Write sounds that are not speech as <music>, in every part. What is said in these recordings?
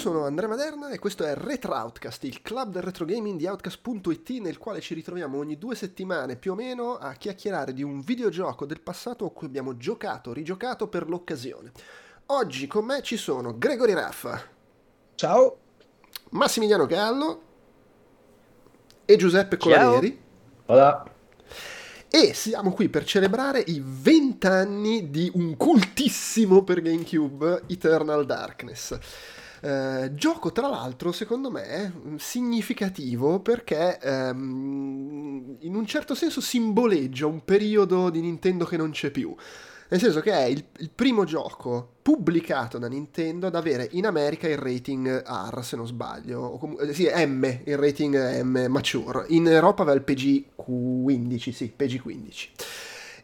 Ciao, sono Andrea Maderna e questo è Retroutcast, il club del retro gaming di Outcast.it nel quale ci ritroviamo ogni due settimane più o meno a chiacchierare di un videogioco del passato a cui abbiamo giocato, rigiocato per l'occasione. Oggi con me ci sono Gregory Raffa. Ciao. Massimiliano Gallo e Giuseppe Colaleri. Hola. E siamo qui per celebrare i vent'anni di un cultissimo per GameCube Eternal Darkness. Eh, gioco tra l'altro secondo me significativo perché ehm, in un certo senso simboleggia un periodo di Nintendo che non c'è più. Nel senso che è il, il, primo gioco pubblicato da Nintendo ad avere in America il rating R, se non sbaglio, o com- eh, sì, M, il rating M mature. In Europa aveva il PG15, sì, PG15.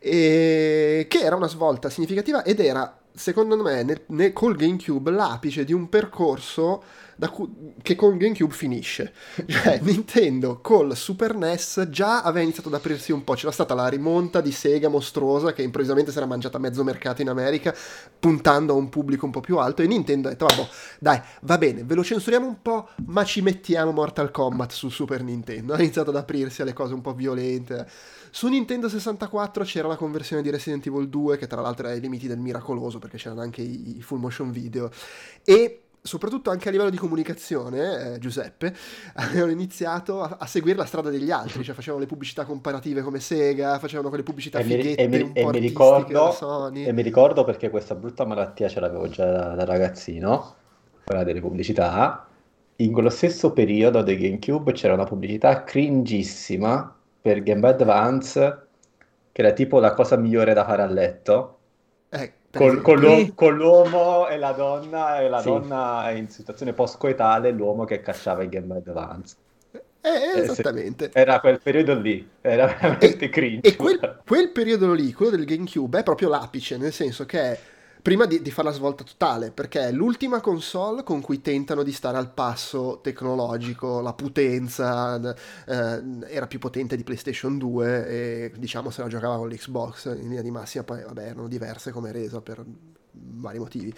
E che era una svolta significativa ed era, secondo me, nel, nel, col GameCube l'apice di un percorso cu- che con GameCube finisce. <laughs> Cioè, Nintendo col Super NES già aveva iniziato ad aprirsi un po'. C'era stata la rimonta di Sega mostruosa che improvvisamente si era mangiata mezzo mercato in America, puntando a un pubblico un po' più alto. E Nintendo ha detto: Vabbè, dai, va bene, ve lo censuriamo un po', ma ci mettiamo Mortal Kombat sul Super Nintendo. Ha iniziato ad aprirsi alle cose un po' violente. Su Nintendo 64 c'era la conversione di Resident Evil 2, che tra l'altro era ai limiti del miracoloso, perché c'erano anche i full motion video. E soprattutto anche a livello di comunicazione, eh, Giuseppe, <laughs> avevano iniziato a, a, seguire la strada degli altri, cioè facevano le pubblicità comparative come Sega, facevano quelle pubblicità e fighette mi, un po' mi ricordo, Sony. E mi ricordo perché questa brutta malattia ce l'avevo già da, da ragazzino, quella delle pubblicità. In quello stesso periodo dei GameCube c'era una pubblicità cringissima per Game Boy Advance, che era tipo la cosa migliore da fare a letto. Eh, con, con, l'uomo, con, l'uomo e la donna, e la sì. donna in situazione post-coetale, l'uomo che cacciava il Game Boy Advance. Eh, esattamente. Eh, era quel periodo lì, era veramente e, cringe. E quel, quel, periodo lì, quello del GameCube, è proprio l'apice, nel senso che prima di, di fare la svolta totale, perché è l'ultima console con cui tentano di stare al passo tecnologico, la potenza eh, era più potente di PlayStation 2 e diciamo se la giocava con l'Xbox in linea di massima, poi vabbè erano diverse come resa per vari motivi,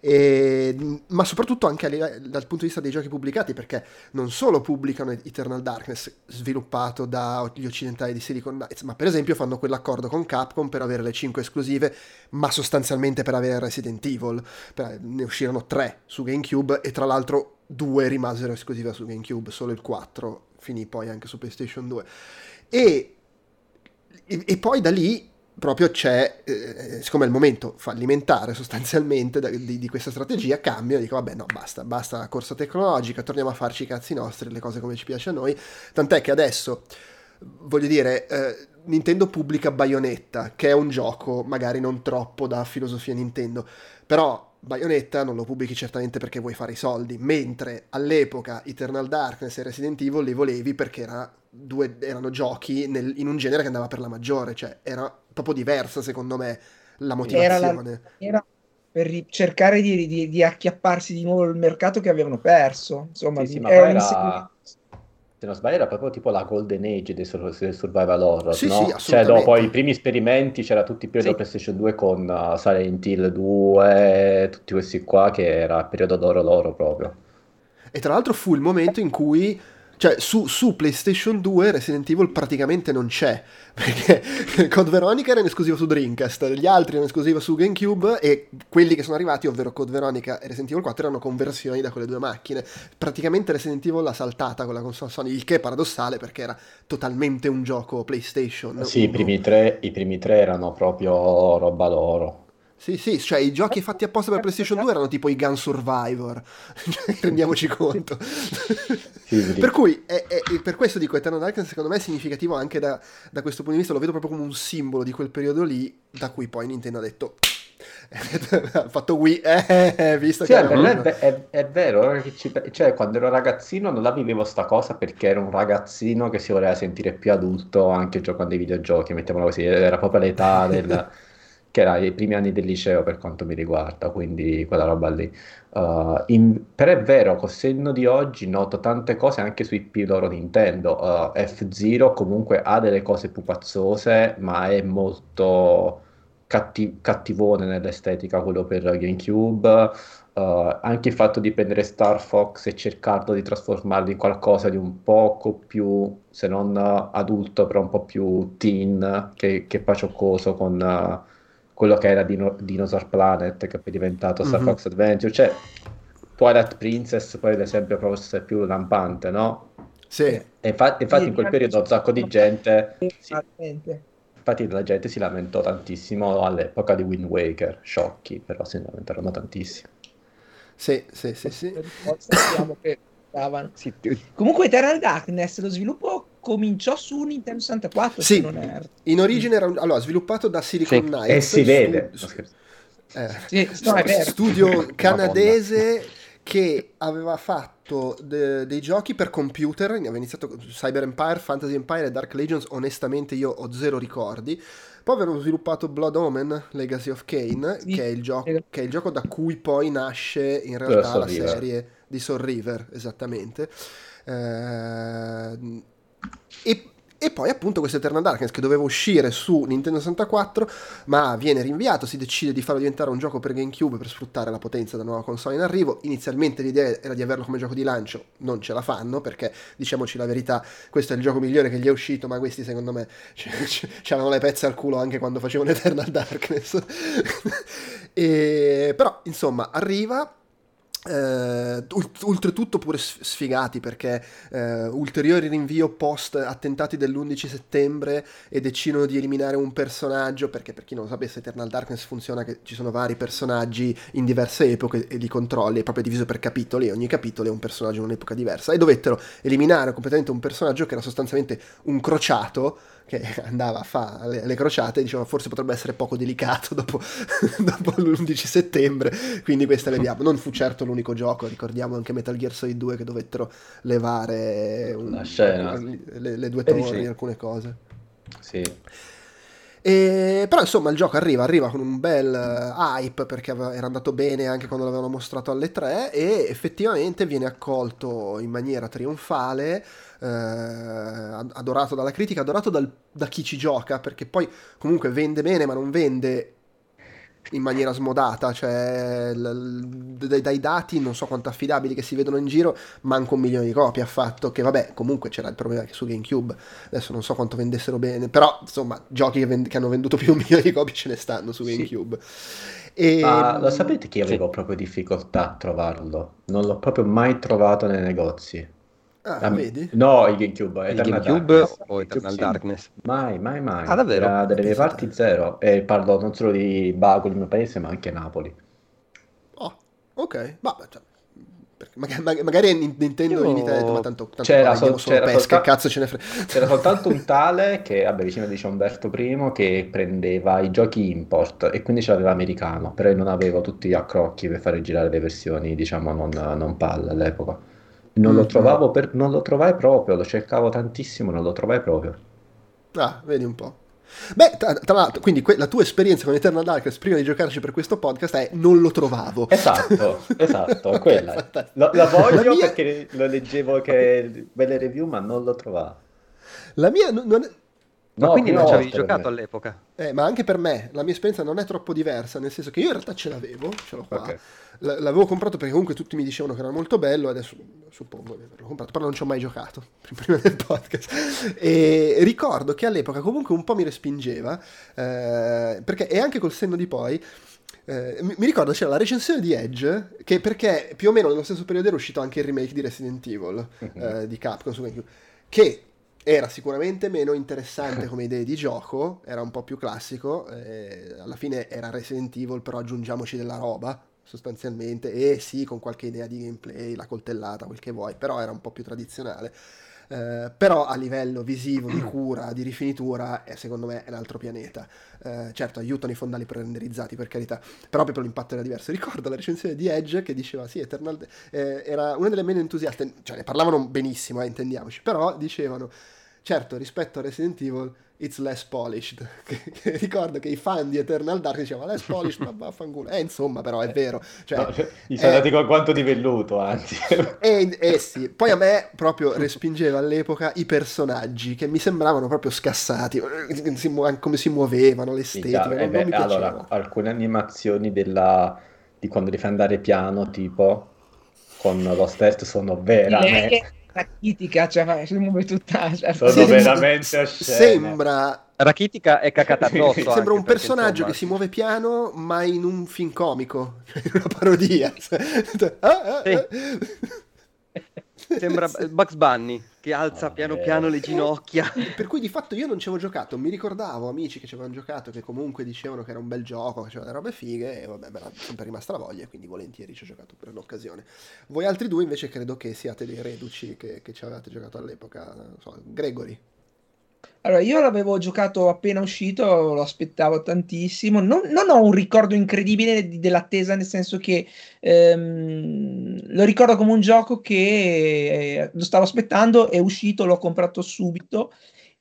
e, ma soprattutto anche dal punto di vista dei giochi pubblicati, perché non solo pubblicano Eternal Darkness, sviluppato dagli occidentali di Silicon Knights, ma per esempio fanno quell'accordo con Capcom per avere le 5 esclusive, ma sostanzialmente per avere Resident Evil. Per, ne uscirono 3 su GameCube e tra l'altro due rimasero esclusive su GameCube, solo il 4 finì poi anche su PlayStation 2. E, e, e poi da lì proprio c'è, eh, siccome è il momento fallimentare sostanzialmente di, di, questa strategia, cambio e dico vabbè no, basta, basta la corsa tecnologica, torniamo a farci i cazzi nostri, le cose come ci piace a noi, tant'è che adesso, voglio dire, eh, Nintendo pubblica Bayonetta, che è un gioco magari non troppo da filosofia Nintendo, però Bayonetta non lo pubblichi certamente perché vuoi fare i soldi, mentre all'epoca Eternal Darkness e Resident Evil li volevi perché era due, erano giochi nel, in un genere che andava per la maggiore, cioè era proprio diversa secondo me la motivazione. Era, la, era per cercare di, di, di, acchiapparsi di nuovo il mercato che avevano perso. Insomma, sì, sì, ma era, se non sbaglio era proprio tipo la golden age del, del survival horror, sì, no? Sì, cioè dopo i primi esperimenti c'era tutti il periodo sì. PlayStation 2 con uh, Silent Hill 2, tutti questi qua che era il periodo d'oro loro proprio. E tra l'altro fu il momento in cui cioè, su, su, PlayStation 2 Resident Evil praticamente non c'è. <laughs> Perché Code Veronica era in esclusiva su Dreamcast, gli altri erano in esclusiva su GameCube e quelli che sono arrivati, ovvero Code Veronica e Resident Evil 4, erano conversioni da quelle due macchine. Praticamente Resident Evil l'ha saltata con la console Sony, il che è paradossale perché era totalmente un gioco PlayStation. Sì, i primi, tre, i primi tre erano proprio roba loro. Sì, sì, cioè i giochi fatti apposta per PlayStation 2 erano tipo i Gun Survivor, <laughs> cioè, rendiamoci conto. Sì, per cui, è, è, per questo dico, Eternal Darkness secondo me è significativo anche da, da, questo punto di vista, lo vedo proprio come un simbolo di quel periodo lì, da cui poi Nintendo ha detto... <laughs> ha fatto Wii, eh, eh, visto sì, che... È, è, è, vero, cioè quando ero ragazzino non la vivevo sta cosa perché ero un ragazzino che si voleva sentire più adulto anche giocando ai videogiochi, mettiamola così, era proprio l'età del <laughs> che era i primi anni del liceo per quanto mi riguarda, quindi quella roba lì. Uh, in, però è vero, col senno di oggi noto tante cose anche sui IP loro Nintendo. Uh, F-Zero comunque ha delle cose pupazzose, ma è molto catti- cattivone nell'estetica quello per GameCube. Uh, anche il fatto di prendere Star Fox e cercarlo di trasformarlo in qualcosa di un poco più, se non adulto, però un po' più teen che, che pacioccoso con uh, quello che era Dino- Dinosaur Planet, che poi è diventato Star mm-hmm. Fox Adventure. Cioè, Twilight Princess, poi ad esempio, forse è più lampante, no? Sì. E infa- infatti sì, in quel periodo un sacco di gente... Sì, infatti la gente si lamentò tantissimo all'epoca di Wind Waker, sciocchi, però si lamentarono tantissimo. Sì, sì, sì, sì. che sì. Comunque Eternal Darkness, lo sviluppo cominciò su Nintendo 64, sì. In origine era allora, sviluppato da Silicon sì. Knights. E si vede. Su, eh, sì, no, studio canadese che aveva fatto de- dei giochi per computer, aveva iniziato Cyber Empire, Fantasy Empire e Dark Legends, onestamente io ho zero ricordi. Poi avevano sviluppato Blood Omen, Legacy of Kane, sì. che, è gioco, che, è il gioco da cui poi nasce in realtà la serie di Soul River, esattamente. Eh, e e poi appunto questo Eternal Darkness che doveva uscire su Nintendo 64, ma viene rinviato, si decide di farlo diventare un gioco per GameCube per sfruttare la potenza della nuova console in arrivo. Inizialmente l'idea era di averlo come gioco di lancio, non ce la fanno perché diciamoci la verità, questo è il gioco migliore che gli è uscito, ma questi secondo me <laughs> c'erano le pezze al culo anche quando facevano Eternal Darkness. <laughs> e, però insomma arriva Uh, oltretutto pure sfigati perché uh, ulteriori rinvio post attentati dell'11 settembre e decidono di eliminare un personaggio perché per chi non lo sapesse Eternal Darkness funziona che ci sono vari personaggi in diverse epoche e li controlli è proprio diviso per capitoli e ogni capitolo è un personaggio in un'epoca diversa e dovettero eliminare completamente un personaggio che era sostanzialmente un crociato che <laughs> andava a fare le, le, crociate dicevano forse potrebbe essere poco delicato dopo, <laughs> dopo l'11 settembre, quindi questa leviamo. Non fu certo l'unico gioco, ricordiamo anche Metal Gear Solid 2 che dovettero levare un. Le, le, due torri, sì. alcune cose. Sì. E, però insomma il gioco arriva, arriva con un bel uh, hype perché era andato bene anche quando l'avevano mostrato alle 3 e effettivamente viene accolto in maniera trionfale eh, adorato dalla critica, adorato dal, da chi ci gioca, perché poi comunque vende bene, ma non vende in maniera smodata, cioè l- l- dai dati non so quanto affidabili che si vedono in giro, manco un milione di copie ha fatto, che vabbè, comunque c'era il problema che su GameCube, adesso non so quanto vendessero bene, però insomma, giochi che, vend- che hanno venduto più di un milione di copie ce ne stanno su GameCube. Sì. E... Ma lo sapete che io avevo sì. proprio difficoltà a trovarlo? Non l'ho proprio mai trovato nei negozi. Ah, ah, vedi? No, il GameCube. Il GameCube Darkness. o Eternal sì. Darkness? Mai, mai, mai. Ah, davvero? Delle mie parti zero. E parlo non solo di Bago, il mio paese, ma anche Napoli. Oh, ok. Ma, cioè, magari, magari Nintendo Io... in Italia, ma tanto, tanto c'era, so, c'era pesca, soltanto, cazzo ce ne frega. C'era soltanto un <laughs> tale che, vabbè, vicino dice Umberto I, che prendeva i giochi import e quindi ce l'aveva americano, però non avevo tutti gli accrocchi per fare girare le versioni, diciamo, non, non PAL all'epoca. Non, mm, lo trovavo per, non lo trovai proprio, lo cercavo tantissimo, non lo trovai proprio. Ah, vedi un po'. Beh, tra, tra l'altro, quindi que- la tua esperienza con Eternal Darkness prima di giocarci per questo podcast è non lo trovavo. Esatto, <laughs> esatto, quella. Lo, la voglio la mia... perché lo leggevo che belle review, ma non lo trovavo. La mia non è... No, quindi non ci avevi giocato all'epoca? Eh, ma anche per me, la mia esperienza non è troppo diversa, nel senso che io in realtà ce l'avevo, ce l'ho qua. Okay. L- l'avevo comprato perché comunque tutti mi dicevano che era molto bello, adesso suppongo di averlo comprato, però non ci ho mai giocato <laughs> prima del podcast. E ricordo che all'epoca comunque un po' mi respingeva, eh, perché, e anche col senno di poi, eh, mi ricordo c'era la recensione di Edge, che perché più o meno nello stesso periodo era uscito anche il remake di Resident Evil eh, di Capcom su GameCube, che era sicuramente meno interessante <laughs> come idea di gioco, era un po' più classico, eh, alla fine era Resident Evil, però aggiungiamoci della roba, sostanzialmente, e sì, con qualche idea di gameplay, la coltellata, quel che vuoi, però era un po' più tradizionale. Eh, però a livello visivo, di cura, di rifinitura, eh, secondo me è un altro pianeta. Eh, certo, aiutano i fondali pre-renderizzati, per carità, però proprio l'impatto era diverso. <laughs> Ricordo la recensione di Edge che diceva, sì, Eternal... Eh, era una delle meno entusiaste, cioè ne parlavano benissimo, eh, intendiamoci, però dicevano certo, rispetto a Resident Evil, it's less polished. <laughs> ricordo che i fan di Eternal Dark dicevano less polished, ma <laughs> vaffanculo. Eh, insomma, però è vero. Cioè, no, cioè, gli sono andati con quanto di velluto, anzi. <laughs> E, eh sì, poi a me proprio respingeva all'epoca i personaggi che mi sembravano proprio scassati, come si muovevano, l'estetica. Sì, non, non allora, alcune animazioni della... di quando devi andare piano, tipo, con lo stealth sono veramente rachitica, cioè si muove tutta. Cioè, Sono sì, veramente oscene. Sembra. Rachitica è cacata addosso. Sembra un personaggio insomma... che si muove piano, ma in un film comico, in <laughs> una parodia. <laughs> ah, ah, ah. <laughs> Sembra Bugs Bunny che alza piano piano le ginocchia. <laughs> Per cui di fatto io non ci avevo giocato, mi ricordavo amici che ci avevano giocato che comunque dicevano che era un bel gioco, che c'erano robe fighe e vabbè, me era sempre rimasta la voglia, quindi volentieri ci ho giocato per l'occasione. Voi altri due invece credo che siate dei reduci che, che ci avevate giocato all'epoca, non so, Gregory. Allora, io l'avevo giocato appena uscito, lo aspettavo tantissimo. Non, non ho un ricordo incredibile di, dell'attesa, nel senso che ehm, lo ricordo come un gioco che eh, lo stavo aspettando, è uscito, l'ho comprato subito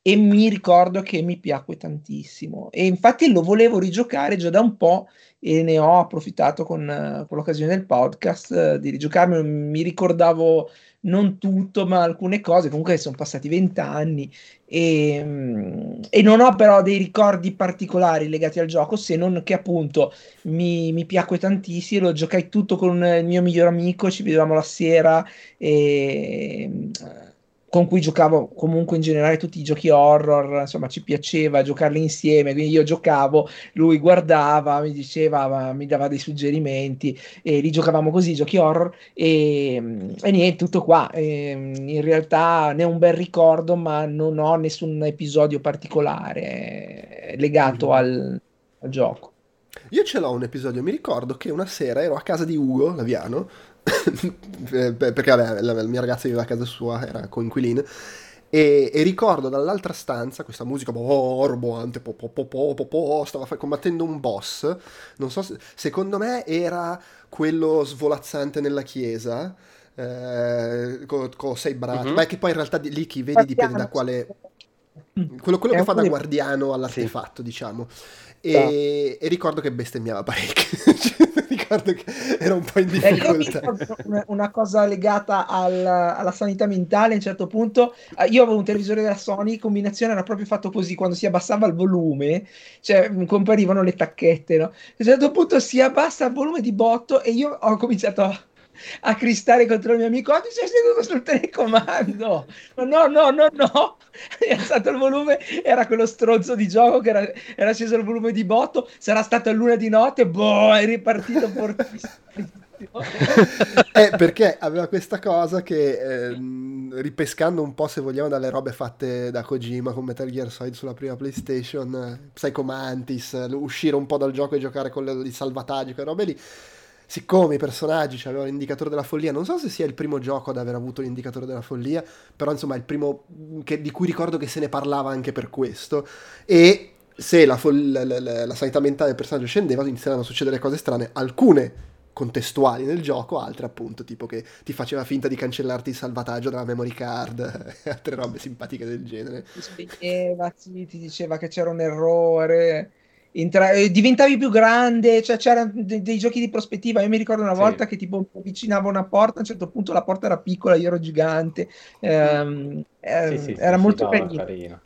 e mi ricordo che mi piacque tantissimo. E infatti lo volevo rigiocare già da un po' e ne ho approfittato con, con l'occasione del podcast uh, di rigiocarmi. Mi ricordavo non tutto, ma alcune cose. Comunque sono passati vent'anni e, mm, e, non ho però dei ricordi particolari legati al gioco, se non che appunto mi, mi piacque tantissimo. Lo giocai tutto con il mio migliore amico, ci vedevamo la sera e con cui giocavo comunque in generale tutti i giochi horror, insomma ci piaceva giocarli insieme, quindi io giocavo, lui guardava, mi diceva, mi dava dei suggerimenti e li giocavamo così, giochi horror e, e niente, tutto qua. E, in realtà ne ho un bel ricordo, ma non ho nessun episodio particolare legato mm-hmm. al, al gioco. Io ce l'ho un episodio, mi ricordo che una sera ero a casa di Ugo Laviano perché vabbè, la, la, mia ragazza viveva a casa sua, era coinquilina. E, e, ricordo dall'altra stanza questa musica roboante, po, po, po, po, po, po, stava combattendo un boss. Non so se, secondo me era quello svolazzante nella chiesa. Eh, con, con sei braccia, uh-huh. beh, che poi in realtà lì chi vedi dipende da quale. Quello, quello che fa da guardiano all'artefatto, sì. diciamo. E, e, ricordo che bestemmiava parecchio. Ricordo che <laughs> era un po' in eh, difficoltà. Una, una, cosa legata al, alla sanità mentale, a un certo punto, eh, io avevo un televisore della Sony, combinazione era proprio fatto così, quando si abbassava il volume, cioè comparivano le tacchette, no? A un certo punto si abbassa il volume di botto e io ho cominciato a a cristare contro il mio amico. Oh, ti sei seduto sul telecomando? No, no, no, no. È alzato il volume, era quello stronzo di gioco che era, era sceso il volume di botto. Sarà stata l'una di notte, boh, è ripartito fortissimo. <laughs> eh, perché aveva questa cosa che eh, ripescando un po' se vogliamo dalle robe fatte da Kojima con Metal Gear Solid sulla prima PlayStation, eh, Psycho Mantis, uscire un po' dal gioco e giocare con il salvataggio, quelle robe lì siccome i personaggi avevano l'indicatore della follia, non so se sia il primo gioco ad aver avuto l'indicatore della follia, però insomma è il primo che, di cui ricordo che se ne parlava anche per questo. E se la, fol- la, la, la sanità mentale del personaggio scendeva, iniziavano a succedere cose strane, alcune contestuali nel gioco, altre appunto tipo che ti faceva finta di cancellarti il salvataggio dalla memory card e <laughs> altre robe simpatiche del genere. Ti spiegava, ti diceva che c'era un errore Intra- eh, diventavi più grande, cioè c'erano dei, dei, giochi di prospettiva. Io mi ricordo una volta sì. che tipo avvicinavo una porta, a un certo punto la porta era piccola, io ero gigante. Ehm, eh, sì, sì, era molto carino.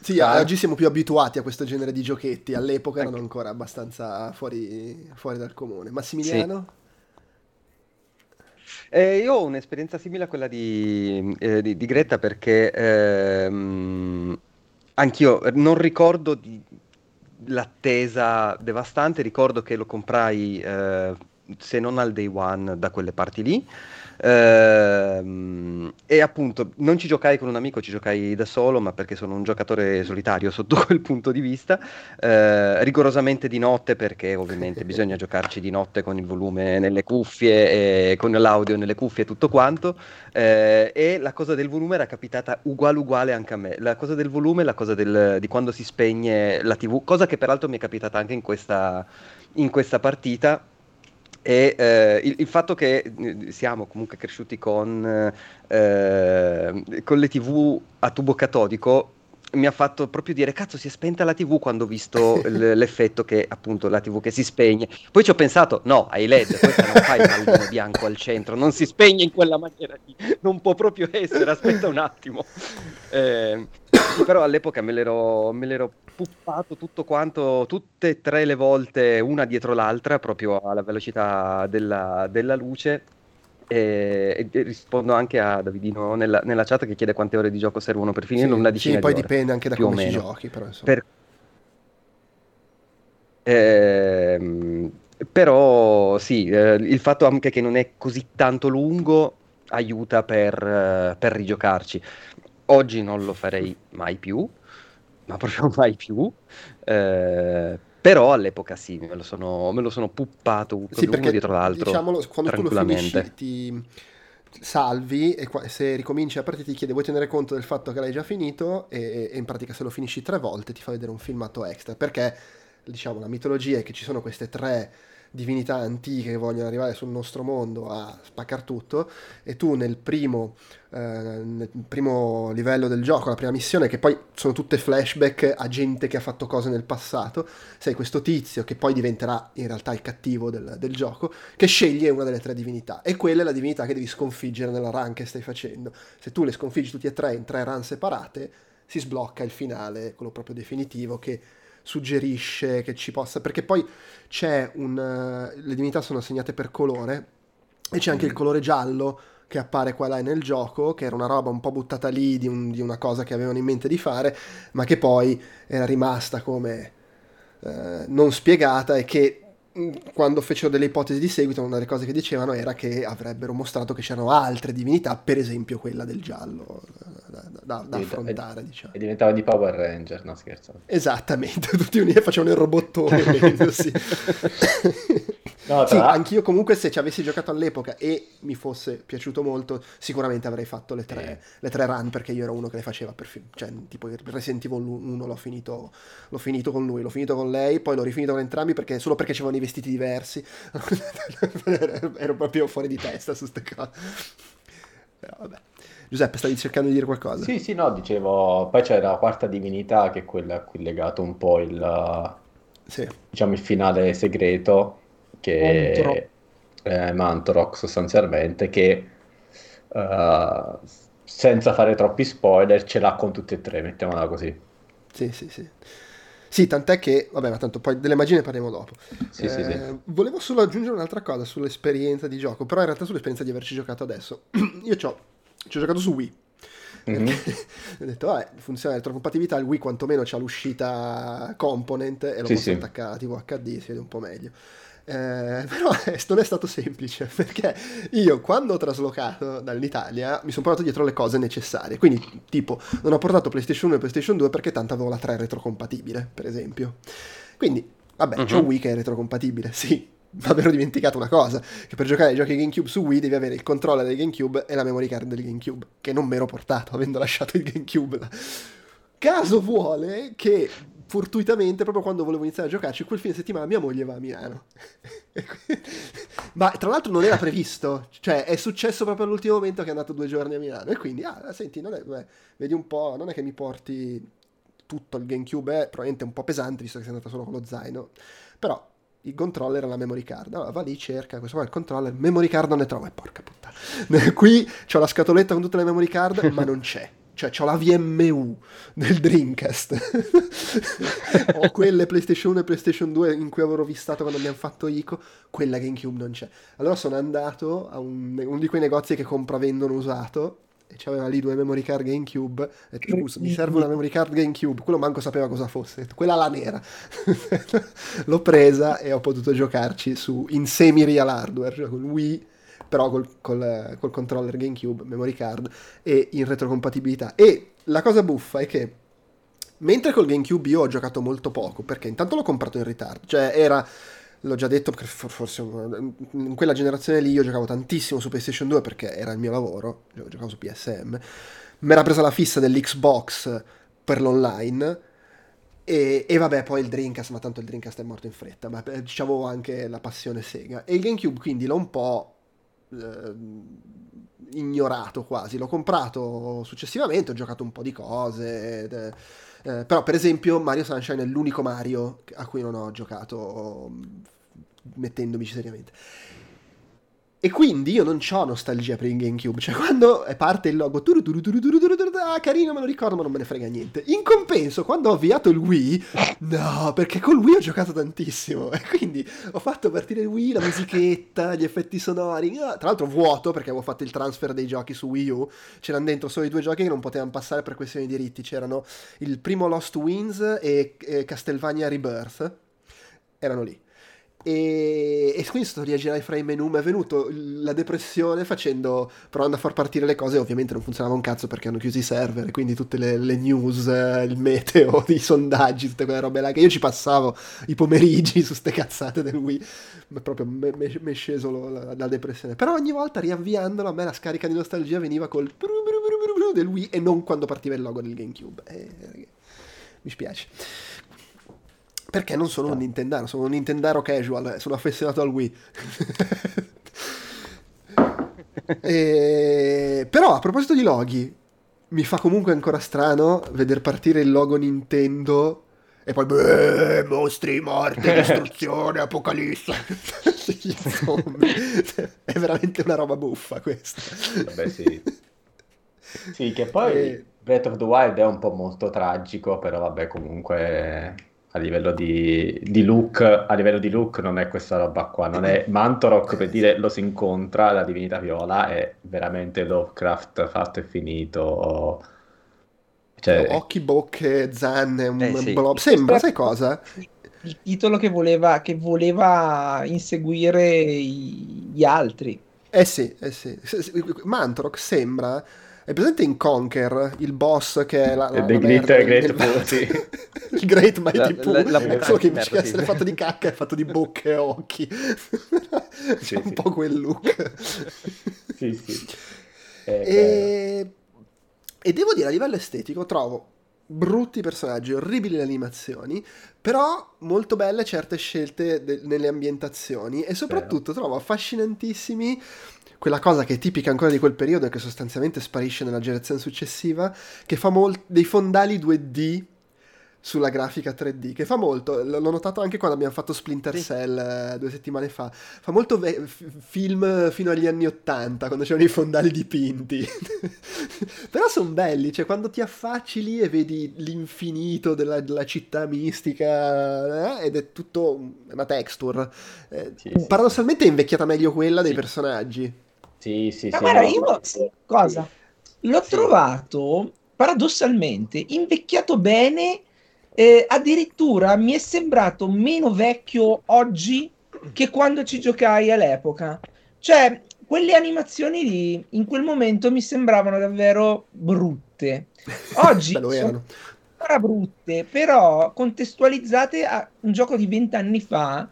Sì, oggi siamo più abituati a questo genere di giochetti, all'epoca erano ancora abbastanza fuori, fuori dal comune. Massimiliano? Eh, io ho un'esperienza simile a quella di, eh, di, di Greta perché ehm, anch'io non ricordo di, l'attesa devastante, ricordo che lo comprai eh, se non al day one da quelle parti lì. Ehm, e appunto non ci giocai con un amico, ci giocai da solo, ma perché sono un giocatore solitario sotto <laughs> quel punto di vista, eh, rigorosamente di notte perché ovviamente <laughs> bisogna giocarci di notte con il volume nelle cuffie e con l'audio nelle cuffie e tutto quanto. Eh, e la cosa del volume era capitata uguale uguale anche a me. La cosa del volume, la cosa del, di quando si spegne la TV, cosa che peraltro mi è capitata anche in questa, in questa partita E eh, il, il, fatto che eh, siamo comunque cresciuti con, eh, con le tv a tubo catodico mi ha fatto proprio dire cazzo si è spenta la tv quando ho visto <laughs> l- l'effetto che appunto la tv che si spegne. Poi ci ho pensato no hai led questa non fai il pallino bianco al centro non si spegne in quella maniera lì non può proprio essere aspetta un attimo. <laughs> Eh, però all'epoca me l'ero, me l'ero puppato tutto quanto tutte e tre le volte una dietro l'altra proprio alla velocità della, della luce e, e, rispondo anche a Davidino nella, nella, chat che chiede quante ore di gioco servono per finirlo. Sì, una decina sì, poi ore, dipende anche da come ci giochi. Però, per... eh, però sì, eh, il fatto anche che non è così tanto lungo aiuta per, eh, per rigiocarci. Oggi non lo farei mai più, ma proprio <laughs> mai più. Eh, però all'epoca sì, me lo sono, me lo sono puppato sì, uno dietro l'altro. Diciamolo, quando tu lo finisci ti salvi e se ricominci a partita ti chiede vuoi tenere conto del fatto che l'hai già finito e, e, in pratica se lo finisci tre volte ti fa vedere un filmato extra perché diciamo la mitologia è che ci sono queste tre divinità antiche che vogliono arrivare sul nostro mondo a spaccare tutto e tu nel primo, eh, nel primo livello del gioco, la prima missione, che poi sono tutte flashback a gente che ha fatto cose nel passato, sei questo tizio che poi diventerà in realtà il cattivo del, del gioco, che sceglie una delle tre divinità e quella è la divinità che devi sconfiggere nella run che stai facendo. Se tu le sconfiggi tutti e tre in tre run separate, si sblocca il finale, quello proprio definitivo, che suggerisce che ci possa, perché poi c'è un... Uh, le divinità sono assegnate per colore e c'è anche il mm. colore giallo che appare qua e là nel gioco, che era una roba un po' buttata lì di, un, di una cosa che avevano in mente di fare, ma che poi era rimasta come uh, non spiegata e che quando fecero delle ipotesi di seguito, una delle cose che dicevano era che avrebbero mostrato che c'erano altre divinità, per esempio quella del giallo, da, da, da affrontare. E, diciamo. e diventava di Power Ranger, no scherzo. Esattamente, <laughs> tutti uniti facevano il robottone. <laughs> sì. No, sì, anch'io comunque se ci avessi giocato all'epoca e mi fosse piaciuto molto, sicuramente avrei fatto le tre, eh. le tre run perché io ero uno che le faceva per fi- cioè tipo Resident Evil 1 l'ho finito, l'ho finito con lui, l'ho finito con lei, poi l'ho rifinito con entrambi perché, solo perché c'erano i vestiti diversi. <laughs> ero proprio fuori di testa su queste cose. Però vabbè. Giuseppe, stavi cercando di dire qualcosa? Sì, sì, no, dicevo, poi c'è la quarta divinità che è quella a cui è legato un po' il, sì. diciamo, il finale segreto che è Mantorok sostanzialmente, che uh, senza fare troppi spoiler ce l'ha con tutti e tre, mettiamola così. Sì, sì, sì. Sì, tant'è che, vabbè, ma tanto poi delle magie parliamo dopo. Sì, eh, sì, sì. Eh, volevo solo aggiungere un'altra cosa sull'esperienza di gioco, però in realtà sull'esperienza di averci giocato adesso. <clears throat> Io ci ho giocato su Wii. Mm-hmm. <laughs> ho detto, vabbè, funziona la retrocompatibilità, il Wii quantomeno c'ha l'uscita component e lo sì, posso sì. attaccare a TV HD, si vede un po' meglio. Eh, <laughs> però non è stato semplice perché io quando ho traslocato dall'Italia mi sono portato dietro le cose necessarie. Quindi, tipo, non ho portato PlayStation 1 e PlayStation 2 perché tanto avevo la 3 retrocompatibile, per esempio. Quindi, vabbè, uh-huh. c'è un Wii che è retrocompatibile, <laughs> sì. Ma avevo dimenticato una cosa: che per giocare ai giochi GameCube su Wii devi avere il controller del GameCube e la memory card del GameCube, che non mi ero portato avendo lasciato il GameCube. Caso vuole che fortuitamente, proprio quando volevo iniziare a giocarci, quel fine settimana mia moglie va a Milano. <laughs> Ma tra l'altro non era previsto, cioè è successo proprio all'ultimo momento che è andato due giorni a Milano. E quindi, ah, senti, non è, beh, vedi un po', non è che mi porti tutto il GameCube, è probabilmente un po' pesante visto che sei andato solo con lo zaino. Però il controller e la memory card. Allora va lì, cerca, questo qua è il controller, memory card non ne trova, e porca puttana. <laughs> Qui c'ho la scatoletta con tutte le memory card, ma non c'è cioè ho la VMU del Dreamcast. <laughs> Ho quelle PlayStation 1 e PlayStation 2 in cui avevo vistato quando abbiamo fatto ICO quella GameCube non c'è. Allora sono andato a un, uno di quei negozi che compra vendono usato e c'aveva lì due memory card GameCube ho detto scusa mi serve una memory card GameCube. Quello manco sapeva cosa fosse detto, quella la nera. <laughs> L'ho presa e ho potuto giocarci su in semi real hardware cioè con Wii però col, col, col controller GameCube, memory card e in retrocompatibilità. E la cosa buffa è che mentre col GameCube io ho giocato molto poco, perché intanto l'ho comprato in ritardo, cioè era l'ho già detto forse in quella generazione lì io giocavo tantissimo su PlayStation 2 perché era il mio lavoro, giocavo su PSM, mi era presa la fissa dell'Xbox per l'online E, e, vabbè, poi il Dreamcast, ma tanto il Dreamcast è morto in fretta, ma eh, diciamo anche la passione Sega. E il GameCube quindi l'ho un po' eh, ignorato quasi, l'ho comprato successivamente, ho giocato un po' di cose, ed, eh, però per esempio Mario Sunshine è l'unico Mario a cui non ho giocato mettendomi seriamente. E quindi io non ho nostalgia per il GameCube. Cioè, quando parte il logo, ah, carino, me lo ricordo, ma non me ne frega niente. In compenso, quando ho avviato il Wii, no, perché col Wii ho giocato tantissimo. E quindi ho fatto partire il Wii, la musichetta, gli effetti sonori. Ah, tra l'altro, vuoto perché avevo fatto il transfer dei giochi su Wii U. C'erano dentro solo i due giochi che non potevano passare per questioni di diritti. C'erano il primo Lost Winds e, e Castlevania Rebirth. Erano lì. E, e quindi sono riagire fra i menu. Mi è venuto la depressione facendo, provando a far partire le cose. Ovviamente non funzionava un cazzo perché hanno chiuso i server. Quindi tutte le, le news, il meteo, <laughs> i sondaggi, tutte quelle robe là. Che io ci passavo i pomeriggi su ste cazzate del Wii. Ma proprio mi è sceso lo, la, la, depressione. Però ogni volta riavviandolo, a me la scarica di nostalgia veniva col del Wii e non quando partiva il logo del GameCube. Eh, mi spiace. Perché non sono un Nintendaro, sono un Nintendaro casual, sono affezionato al Wii. <laughs> e... Però a proposito di loghi, mi fa comunque ancora strano vedere partire il logo Nintendo e poi beh, mostri, morte, <laughs> distruzione, apocalisse. <laughs> è veramente una roba buffa questa. Vabbè sì. Sì, che poi e... Breath of the Wild è un po' molto tragico, però vabbè comunque a livello di, di, look, a livello di look non è questa roba qua, non è Mantorok per dire lo si incontra, la divinità viola, è veramente Lovecraft fatto e finito. Cioè... Occhi, bocche, zanne, un eh, sì. blob. Sembra, sai cosa? Il titolo che voleva, che voleva inseguire gli altri. Eh sì, eh sì. Mantorok sembra è presente in Conquer il boss che è la, la, The la Great, merda, <laughs> great il, Pooh, sì. il Great Mighty Pooh, la, la, solo che invece che essere fatto di cacca è fatto di bocche e occhi. <laughs> C'è un sì. po' quel look. sì, sì. <laughs> E... e devo dire, a livello estetico, trovo brutti personaggi, orribili le animazioni, però molto belle certe scelte de- nelle ambientazioni e soprattutto Vero. trovo affascinantissimi quella cosa che è tipica ancora di quel periodo e che sostanzialmente sparisce nella generazione successiva, che fa molt- dei fondali 2D sulla grafica 3D, che fa molto, l'ho notato anche quando abbiamo fatto Splinter sì. Cell eh, due settimane fa, fa molto ve- film fino agli anni 80, quando c'erano i fondali dipinti. <laughs> Però sono belli, cioè quando ti affacci lì e vedi l'infinito della, della città mistica, eh, ed è tutto una texture. Eh, sì, paradossalmente è invecchiata meglio quella dei personaggi. Sì, sì, Ma sì. Guarda, no. io sì, cosa? L'ho sì. trovato paradossalmente invecchiato bene. Eh, addirittura mi è sembrato meno vecchio oggi che quando ci giocai all'epoca. Cioè, quelle animazioni lì in quel momento mi sembravano davvero brutte. <laughs> Oggi sono ancora brutte, però contestualizzate a un gioco di vent'anni fa,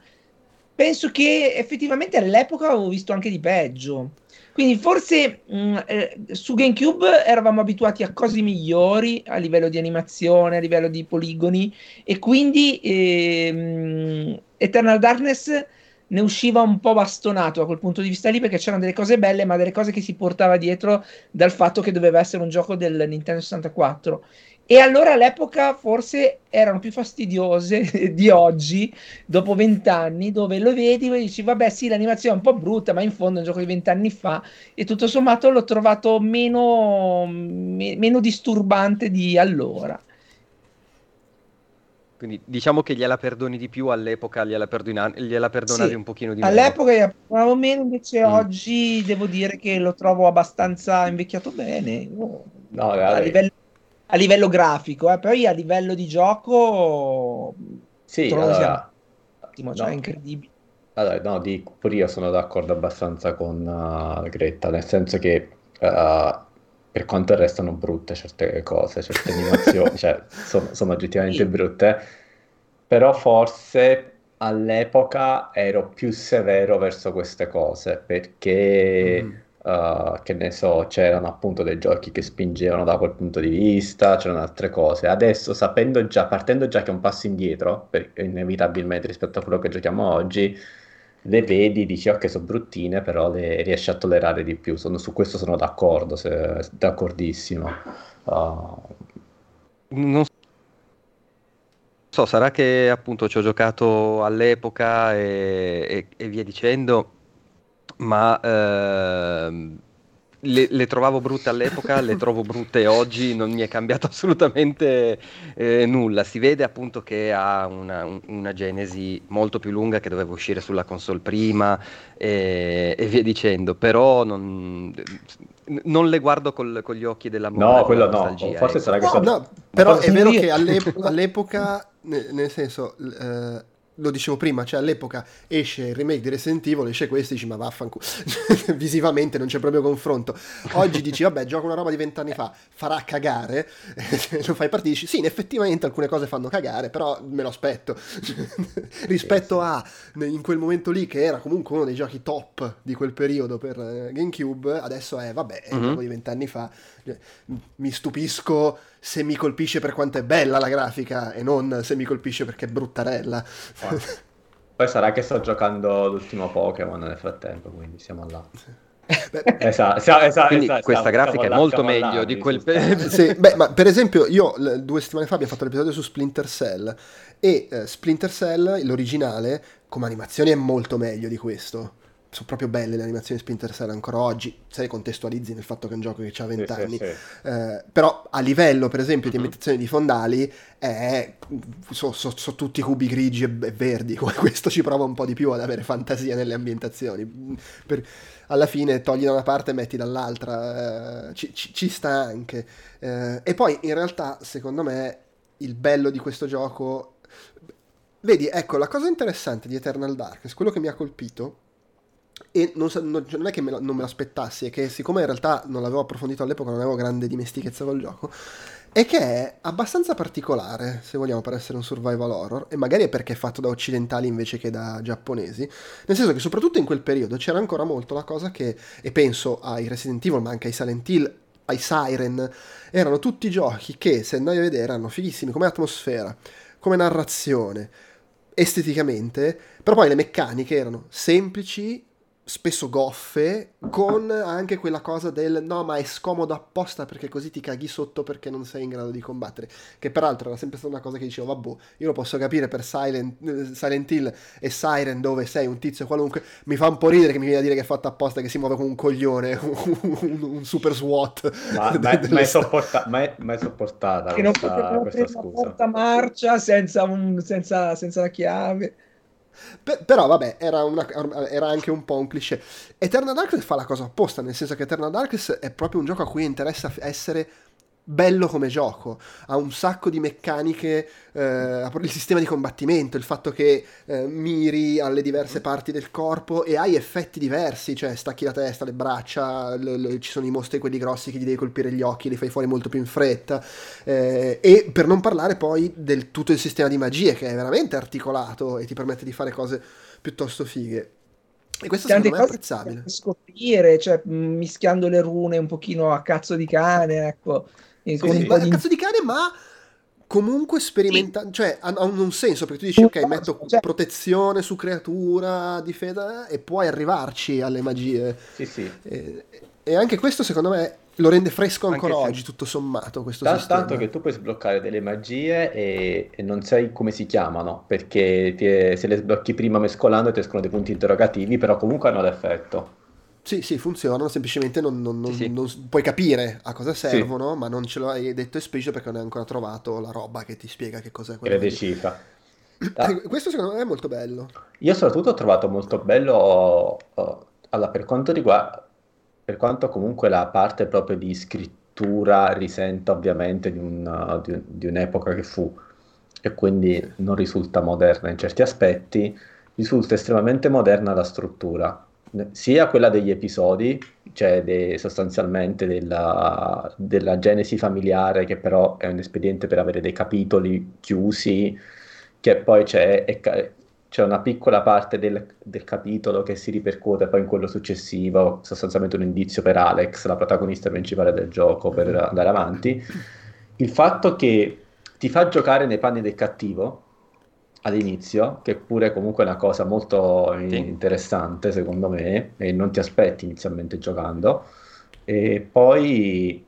penso che effettivamente all'epoca avevo visto anche di peggio. Quindi forse mh, mm, eh, su GameCube eravamo abituati a cose migliori a livello di animazione, a livello di poligoni e quindi eh, Eternal Darkness ne usciva un po' bastonato da quel punto di vista lì perché c'erano delle cose belle ma delle cose che si portava dietro dal fatto che doveva essere un gioco del Nintendo 64 e allora all'epoca forse erano più fastidiose <laughs> di oggi, dopo vent'anni, dove lo vedi e dici, vabbè sì, l'animazione è un po' brutta, ma in fondo è un gioco di vent'anni fa, e tutto sommato l'ho trovato meno, me, meno disturbante di allora. Quindi diciamo che gliela perdoni di più all'epoca, gliela, perdona- gliela perdonavi sì, un pochino di meno. All'epoca gliela perdonavo meno, invece mm. oggi devo dire che lo trovo abbastanza invecchiato bene. No, a livello a livello grafico, eh, poi a livello di gioco sì, allora, ottimo, cioè no. incredibile. Allora, no, pure io sono d'accordo abbastanza con uh, Greta, nel senso che uh, per quanto restano brutte certe cose, certe animazioni, <laughs> cioè sono, sono oggettivamente sì. brutte, però forse all'epoca ero più severo verso queste cose perché mm. Uh, che ne so, c'erano appunto dei giochi che spingevano da quel punto di vista, c'erano altre cose. Adesso, sapendo già, partendo già che è un passo indietro, per, inevitabilmente rispetto a quello che giochiamo oggi, le vedi, dici ok, sono bruttine, però le riesci a tollerare di più. Sono, su questo sono d'accordo, se, d'accordissimo. Uh, non so, sarà che appunto ci ho giocato all'epoca e, e, e via dicendo ma ehm, le, le, trovavo brutte all'epoca, le trovo brutte oggi, non mi è cambiato <laughs> assolutamente eh, nulla. Si vede appunto che ha una, una, genesi molto più lunga che doveva uscire sulla console prima e, e via dicendo, però non, non le guardo col, con gli occhi della No, quello no, forse ecco. sarà che... No, no, però è vero che <laughs> all'epoca, all'epoca nel senso... Eh, lo dicevo prima, cioè all'epoca esce il remake di Resident Evil, esce questo e dici ma vaffanculo, <laughs> visivamente non c'è proprio confronto. Oggi dici vabbè gioco una roba di vent'anni fa, farà cagare, <laughs> lo fai partire, dici sì, effettivamente alcune cose fanno cagare, però me lo aspetto. <laughs> Rispetto a in quel momento lì che era comunque uno dei giochi top di quel periodo per eh, GameCube, adesso è vabbè, è un mm-hmm. gioco di vent'anni fa, mi stupisco se mi colpisce per quanto è bella la grafica e non se mi colpisce perché è bruttarella. Poi sarà che sto giocando l'ultimo Pokémon nel frattempo, quindi siamo là. Esatto, esatto, esatto, quindi esatto, questa grafica è molto meglio di quel periodo. sì, beh, ma per esempio io due settimane fa abbiamo fatto l'episodio su Splinter Cell e eh, Splinter Cell, l'originale, come animazione è molto meglio di questo sono proprio belle le animazioni Splinter Cell ancora oggi, se le contestualizzi nel fatto che è un gioco che ha 20 sì, anni. Sì, sì. Eh, però a livello, per esempio, di imitazione di fondali, sono so, so tutti cubi grigi e, e, verdi. <laughs> Questo ci prova un po' di più ad avere fantasia nelle ambientazioni. Per, alla fine togli da una parte e metti dall'altra, eh, ci, ci, ci, sta anche. Eh, e poi in realtà, secondo me, il bello di questo gioco... Vedi, ecco, la cosa interessante di Eternal Darkness, quello che mi ha colpito e non, non, è che me la, non me l'aspettassi, è che siccome in realtà non l'avevo approfondito all'epoca, non avevo grande dimestichezza col gioco, è che è abbastanza particolare, se vogliamo, per essere un survival horror, e magari è perché è fatto da occidentali invece che da giapponesi, nel senso che soprattutto in quel periodo c'era ancora molto la cosa che, e penso ai Resident Evil, ma anche ai Silent Hill, ai Siren, erano tutti giochi che, se andai a vedere, erano fighissimi come atmosfera, come narrazione, esteticamente, però poi le meccaniche erano semplici, spesso goffe, con anche quella cosa del no, ma è scomodo apposta perché così ti caghi sotto perché non sei in grado di combattere. Che peraltro era sempre stata una cosa che dicevo, vabbè, io lo posso capire per Silent, Silent Hill e Siren dove sei un tizio qualunque. Mi fa un po' ridere che mi viene a dire che è fatto apposta, che si muove come un coglione, <laughs> un, un super SWAT. Ma, ma, <laughs> ma, è, sopporta, ma, è, ma è sopportata che questa, non questa scusa. porta marcia senza, un, senza, senza la chiave. Pe- però vabbè, era, una, era, anche un po' un cliché. Eternal Darkness fa la cosa opposta, nel senso che Eternal Darkness è proprio un gioco a cui interessa essere bello come gioco, ha un sacco di meccaniche, eh, il sistema di combattimento, il fatto che eh, miri alle diverse parti del corpo e hai effetti diversi, cioè stacchi la testa, le braccia, le, le, ci sono i mostri quelli grossi che gli devi colpire gli occhi, li fai fuori molto più in fretta eh, e per non parlare poi del tutto il sistema di magie che è veramente articolato e ti permette di fare cose piuttosto fighe. E questo Tante secondo me è apprezzabile. Scoprire, cioè mischiando le rune un pochino a cazzo di cane, ecco sì, sì, ma di... cazzo di cane, ma comunque sperimentare, sì. cioè ha, ha, un senso perché tu dici ok metto cioè... protezione su creatura, difesa e puoi arrivarci alle magie. Sì, sì. E, e anche questo secondo me lo rende fresco ancora anche oggi, tutto sommato. Questo T- sistema. Tanto che tu puoi sbloccare delle magie e, e non sai come si chiamano, perché è, se le sblocchi prima mescolando ti escono dei punti interrogativi, però comunque hanno l'effetto. Sì, sì, funzionano, semplicemente non, non, non, sì. non, puoi capire a cosa servono, sì. ma non ce lo hai detto esplicito perché non hai ancora trovato la roba che ti spiega che cos'è quello. Che le decifra. Ah. Questo secondo me è molto bello. Io soprattutto ho trovato molto bello, uh, allora, per quanto riguarda, per quanto comunque la parte proprio di scrittura risenta ovviamente di, un, uh, di, un, di un'epoca che fu e quindi non risulta moderna in certi aspetti, risulta estremamente moderna la struttura sia quella degli episodi, cioè de, sostanzialmente della, della, genesi familiare, che però è un espediente per avere dei capitoli chiusi, che poi c'è, è, c'è una piccola parte del, del, capitolo che si ripercuote poi in quello successivo, sostanzialmente un indizio per Alex, la protagonista principale del gioco, per andare avanti. Il fatto che ti fa giocare nei panni del cattivo all'inizio, che pure comunque è una cosa molto sì. interessante secondo me, e non ti aspetti inizialmente giocando, e poi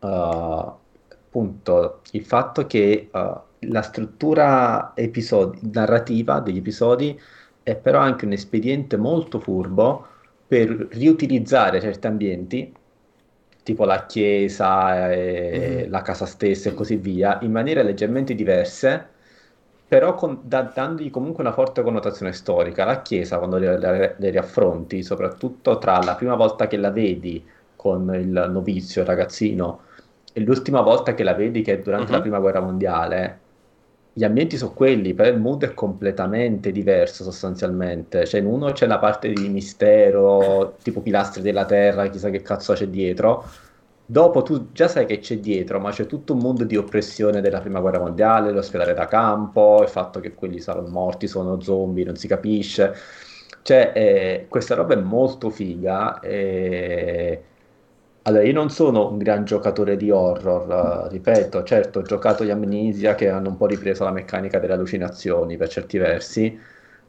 uh, appunto il fatto che uh, la struttura episodi- narrativa degli episodi è però anche un espediente molto furbo per riutilizzare certi ambienti, tipo la chiesa, e mm-hmm. la casa stessa e così via, in maniere leggermente diverse, però con, da, dandogli comunque una forte connotazione storica. La chiesa, quando le, le, le riaffronti, soprattutto tra la prima volta che la vedi con il novizio, il ragazzino, e l'ultima volta che la vedi, che è durante uh-huh. la mhm. prima guerra mondiale, gli ambienti sono quelli, però il mood è completamente diverso sostanzialmente. Cioè, in uno c'è la parte di mistero, tipo pilastri della terra, chissà che cazzo c'è dietro. Dopo tu già sai che c'è dietro, ma c'è tutto un mondo di oppressione della prima guerra mondiale, l'ospedale da campo, il fatto che quelli saranno morti, sono zombie, non si capisce. Cioè, eh, questa roba è molto figa. E allora, io non sono un gran giocatore di horror, ripeto, certo, ho giocato gli Amnesia che hanno un po' ripreso la meccanica delle allucinazioni per certi versi,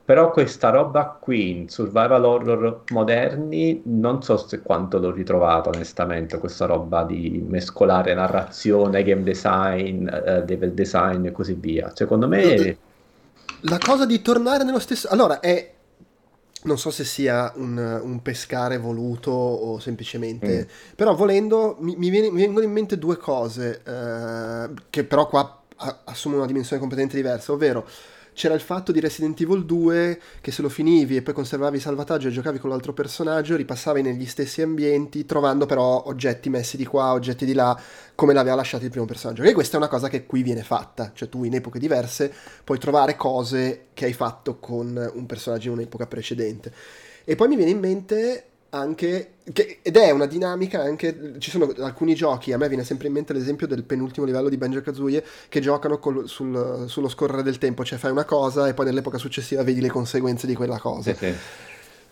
però questa roba qui in survival horror moderni non so se quanto l'ho ritrovato onestamente, questa roba di mescolare narrazione, game design, uh, level design e così via. Secondo me... La cosa di tornare nello stesso... Allora, è non so se sia un, un pescare voluto o semplicemente, mm. però volendo mi, mi, viene, mi, vengono in mente due cose eh, che però qua assumono una dimensione completamente diversa, ovvero c'era il fatto di Resident Evil 2 che se lo finivi e poi conservavi il salvataggio e giocavi con l'altro personaggio, ripassavi negli stessi ambienti, trovando però oggetti messi di qua, oggetti di là, come l'aveva lasciato il primo personaggio. E questa è una cosa che qui viene fatta, cioè tu in epoche diverse puoi trovare cose che hai fatto con un personaggio in un'epoca precedente. E poi mi viene in mente anche che, ed è una dinamica anche ci sono alcuni giochi a me viene sempre in mente l'esempio del penultimo livello di Banjo Kazooie che giocano col, sul, sullo scorrere del tempo cioè fai una cosa e poi nell'epoca successiva vedi le conseguenze di quella cosa sì, sì.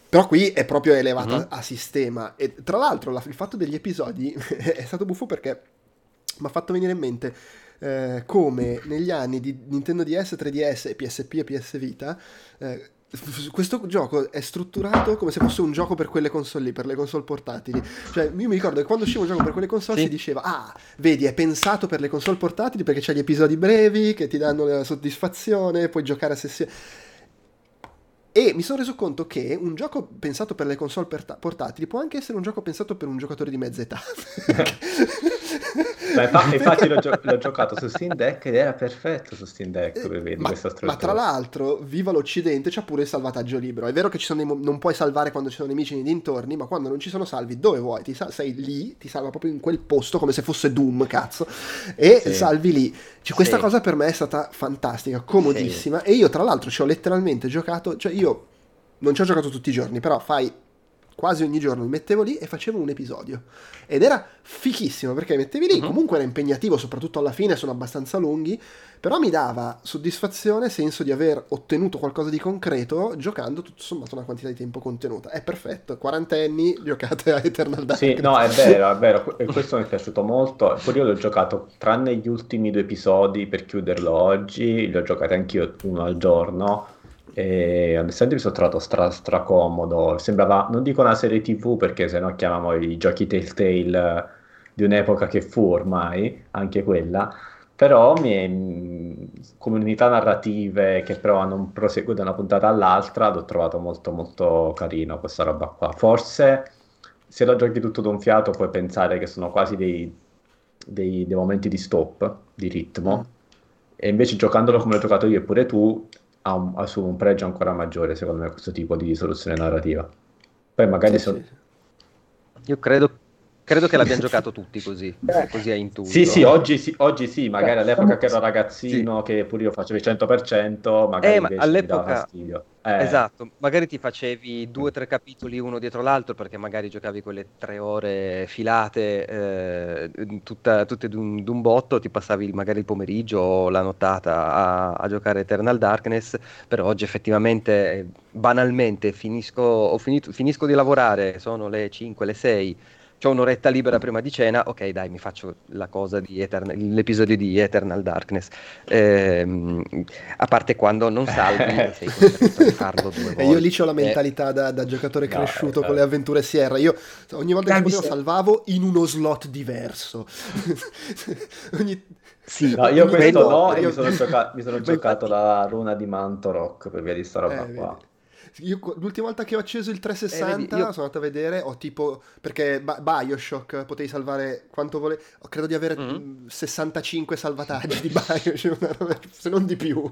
però qui è proprio elevata mm-hmm. a sistema e tra l'altro la, il fatto degli episodi <laughs> è stato buffo perché mi ha fatto venire in mente eh, come negli anni di Nintendo DS, 3DS, PSP e PS Vita eh, questo gioco è strutturato come se fosse un gioco per quelle console lì, per le console portatili. Cioè, io mi ricordo che quando usciva un gioco per quelle console sì. si diceva: Ah, vedi, è pensato per le console portatili perché c'è gli episodi brevi che ti danno la soddisfazione, puoi giocare a sessioni. E mi sono reso conto che un gioco pensato per le console portatili può anche essere un gioco pensato per un giocatore di mezza età. Beh, infatti, <laughs> infatti l'ho, gio- l'ho, giocato su Steam Deck ed era perfetto su Steam Deck eh, vedi ma, tra l'altro, viva l'Occidente, c'è pure il salvataggio libero. È vero che mo- non puoi salvare quando ci sono nemici nei dintorni, ma quando non ci sono salvi dove vuoi, ti sal- sei lì, ti salva proprio in quel posto come se fosse Doom, cazzo, e sì. salvi lì. Cioè, questa sì. cosa per me è stata fantastica, comodissima. Sì. E io, tra l'altro, ci ho letteralmente giocato, cioè io non ci ho giocato tutti i giorni, però fai quasi ogni giorno mi mettevo lì e facevo un episodio. Ed era fichissimo perché mettevi lì, uh-huh. comunque era impegnativo, soprattutto alla fine, sono abbastanza lunghi, però mi dava soddisfazione, senso di aver ottenuto qualcosa di concreto giocando tutto sommato una quantità di tempo contenuta. È perfetto, quarantenni, giocate a Eternal Dark. Sì, no, è vero, è vero, questo mi è piaciuto molto. Poi io l'ho giocato, tranne gli ultimi due episodi per chiuderlo oggi, li ho giocati anch'io uno al giorno e onestamente mi sono trovato stra, stracomodo. Sembrava, non dico una serie TV perché sennò chiamiamo i giochi Telltale di un'epoca che fu ormai, anche quella. Però mi è, comunità narrative che però hanno un proseguo da una puntata all'altra, l'ho trovato molto molto carino questa roba qua. Forse se lo giochi tutto d'un fiato puoi pensare che sono quasi dei, dei, dei momenti di stop, di ritmo. Mm. E invece giocandolo come l'ho giocato io e pure tu, ha, un, ha un pregio ancora maggiore, secondo me, questo tipo di soluzione narrativa. Poi magari sì, sono... Io credo Credo che l'abbiano <laughs> giocato tutti così, eh. così a intuito. Sì, sì, oggi sì, oggi sì magari eh, all'epoca che ero ragazzino, sì. che pure io facevo il 100%, magari eh, ma all'epoca... Eh. Esatto, magari ti facevi due o tre capitoli uno dietro l'altro perché magari giocavi quelle tre ore filate eh, tutta, tutte d'un, d'un, botto, ti passavi magari il pomeriggio o la nottata a, a giocare Eternal Darkness, però oggi effettivamente, banalmente, finisco, finito, finisco di lavorare, sono le 5, le 6 ho un'oretta libera prima di cena, ok dai mi faccio la cosa di Eternal, l'episodio di Eternal Darkness, ehm, a parte quando non salvi e <laughs> sei costretto a farlo due volte. E io lì ho la mentalità eh. da, da, giocatore no, cresciuto eh, con le avventure Sierra, io ogni volta che potevo salvavo in uno slot diverso. <laughs> ogni... Sì, no, io questo no, io... mi sono, gioca- mi sono <laughs> giocato la runa di Mantorok per via di sta roba eh, qua. Vedi. Io, l'ultima volta che ho acceso il 360 eh, vedi, io... sono andato a vedere, ho tipo, perché Bioshock potevi salvare quanto volevi, credo di avere mm-hmm. 65 salvataggi di Bioshock, <laughs> se non di più. <laughs>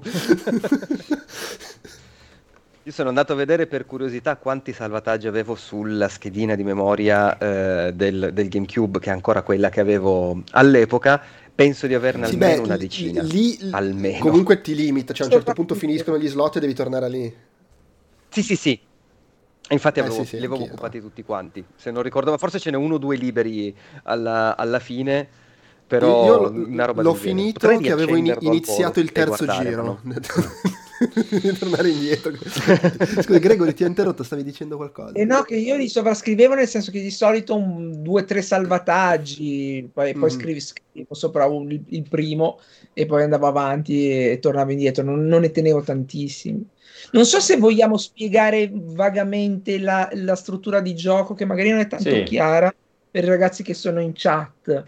Io sono andato a vedere per curiosità quanti salvataggi avevo sulla schedina di memoria eh, del, del, GameCube, che è ancora quella che avevo all'epoca. Penso di averne sì, almeno beh, una decina. Lì, almeno. Comunque ti limita, cioè a un certo punto <laughs> finiscono gli slot e devi tornare lì. Sì, sì, sì. Infatti eh, avevo, sì, sì, li avevo occupati no. tutti quanti. Se non ricordo, ma forse ce n'è uno o due liberi alla, alla fine. Però io una roba l'ho finito che avevo in, iniziato il terzo giro. <laughs> <laughs> tornare indietro. Scusa, Gregory, ti ho interrotto, stavi dicendo qualcosa? Eh no, che io li sovrascrivevo nel senso che di solito un, due o tre salvataggi, poi, poi mm. scrivi, scrivo sopra il, il, primo e poi andavo avanti e, e tornavo indietro. Non, non ne tenevo tantissimi. Non so se vogliamo spiegare vagamente la, la struttura di gioco, che magari non è tanto sì. chiara per i ragazzi che sono in chat.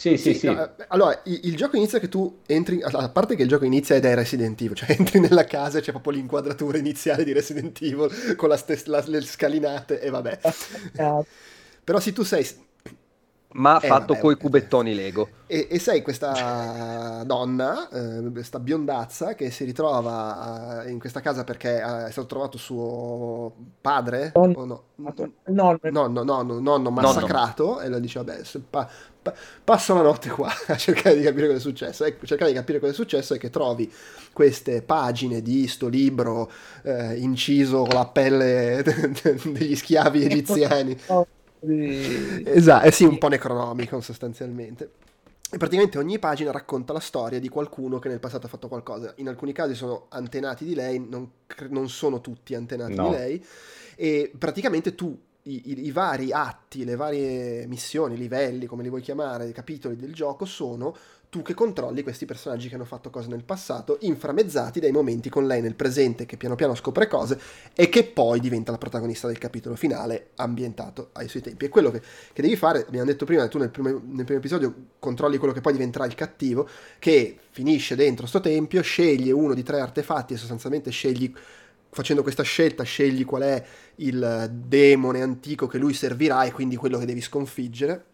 Sì, sì, sì. No, eh, allora, il, il, gioco inizia che tu entri, a parte che il gioco inizia ed è Resident Evil, cioè <laughs> entri nella casa e c'è proprio l'inquadratura iniziale di Resident Evil con la stes- la, le scalinate e vabbè. <laughs> Però se tu sei ma eh, fatto con i cubettoni Lego. E, e sei questa donna, eh, questa biondazza che si ritrova in questa casa perché è stato trovato suo padre, non, o no? nonno, nonno, nonno, nonno massacrato nonno. e lo dice vabbè pa, pa, passo la notte qua <laughs> a cercare di capire cosa è successo. E cercare di capire cosa è successo è che trovi queste pagine di sto libro eh, inciso con la pelle <laughs> degli schiavi egiziani. Esatto, eh sì, un po' necronomico sostanzialmente. E praticamente ogni pagina racconta la storia di qualcuno che nel passato ha fatto qualcosa. In alcuni casi sono antenati di lei, non, non sono tutti antenati no. di lei. E praticamente tu i, i, i, vari atti, le varie missioni, livelli, come li vuoi chiamare, i capitoli del gioco sono tu che controlli questi personaggi che hanno fatto cose nel passato, inframezzati dai momenti con lei nel presente che piano piano scopre cose e che poi diventa la protagonista del capitolo finale ambientato ai suoi tempi. E quello che, che devi fare, abbiamo detto prima, tu nel primo, nel primo, episodio controlli quello che poi diventerà il cattivo, che finisce dentro sto tempio, sceglie uno di tre artefatti e sostanzialmente scegli facendo questa scelta scegli qual è il demone antico che lui servirà e quindi quello che devi sconfiggere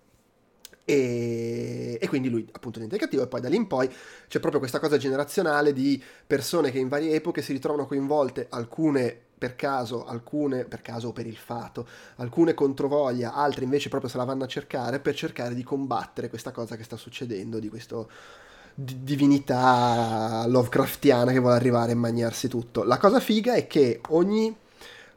e, e, quindi lui appunto diventa cattivo e poi da lì in poi c'è proprio questa cosa generazionale di persone che in varie epoche si ritrovano coinvolte, alcune per caso, alcune per caso o per il fato, alcune controvoglia, altre invece proprio se la vanno a cercare per cercare di combattere questa cosa che sta succedendo, di questa divinità Lovecraftiana che vuole arrivare a mangiarsi tutto. La cosa figa è che ogni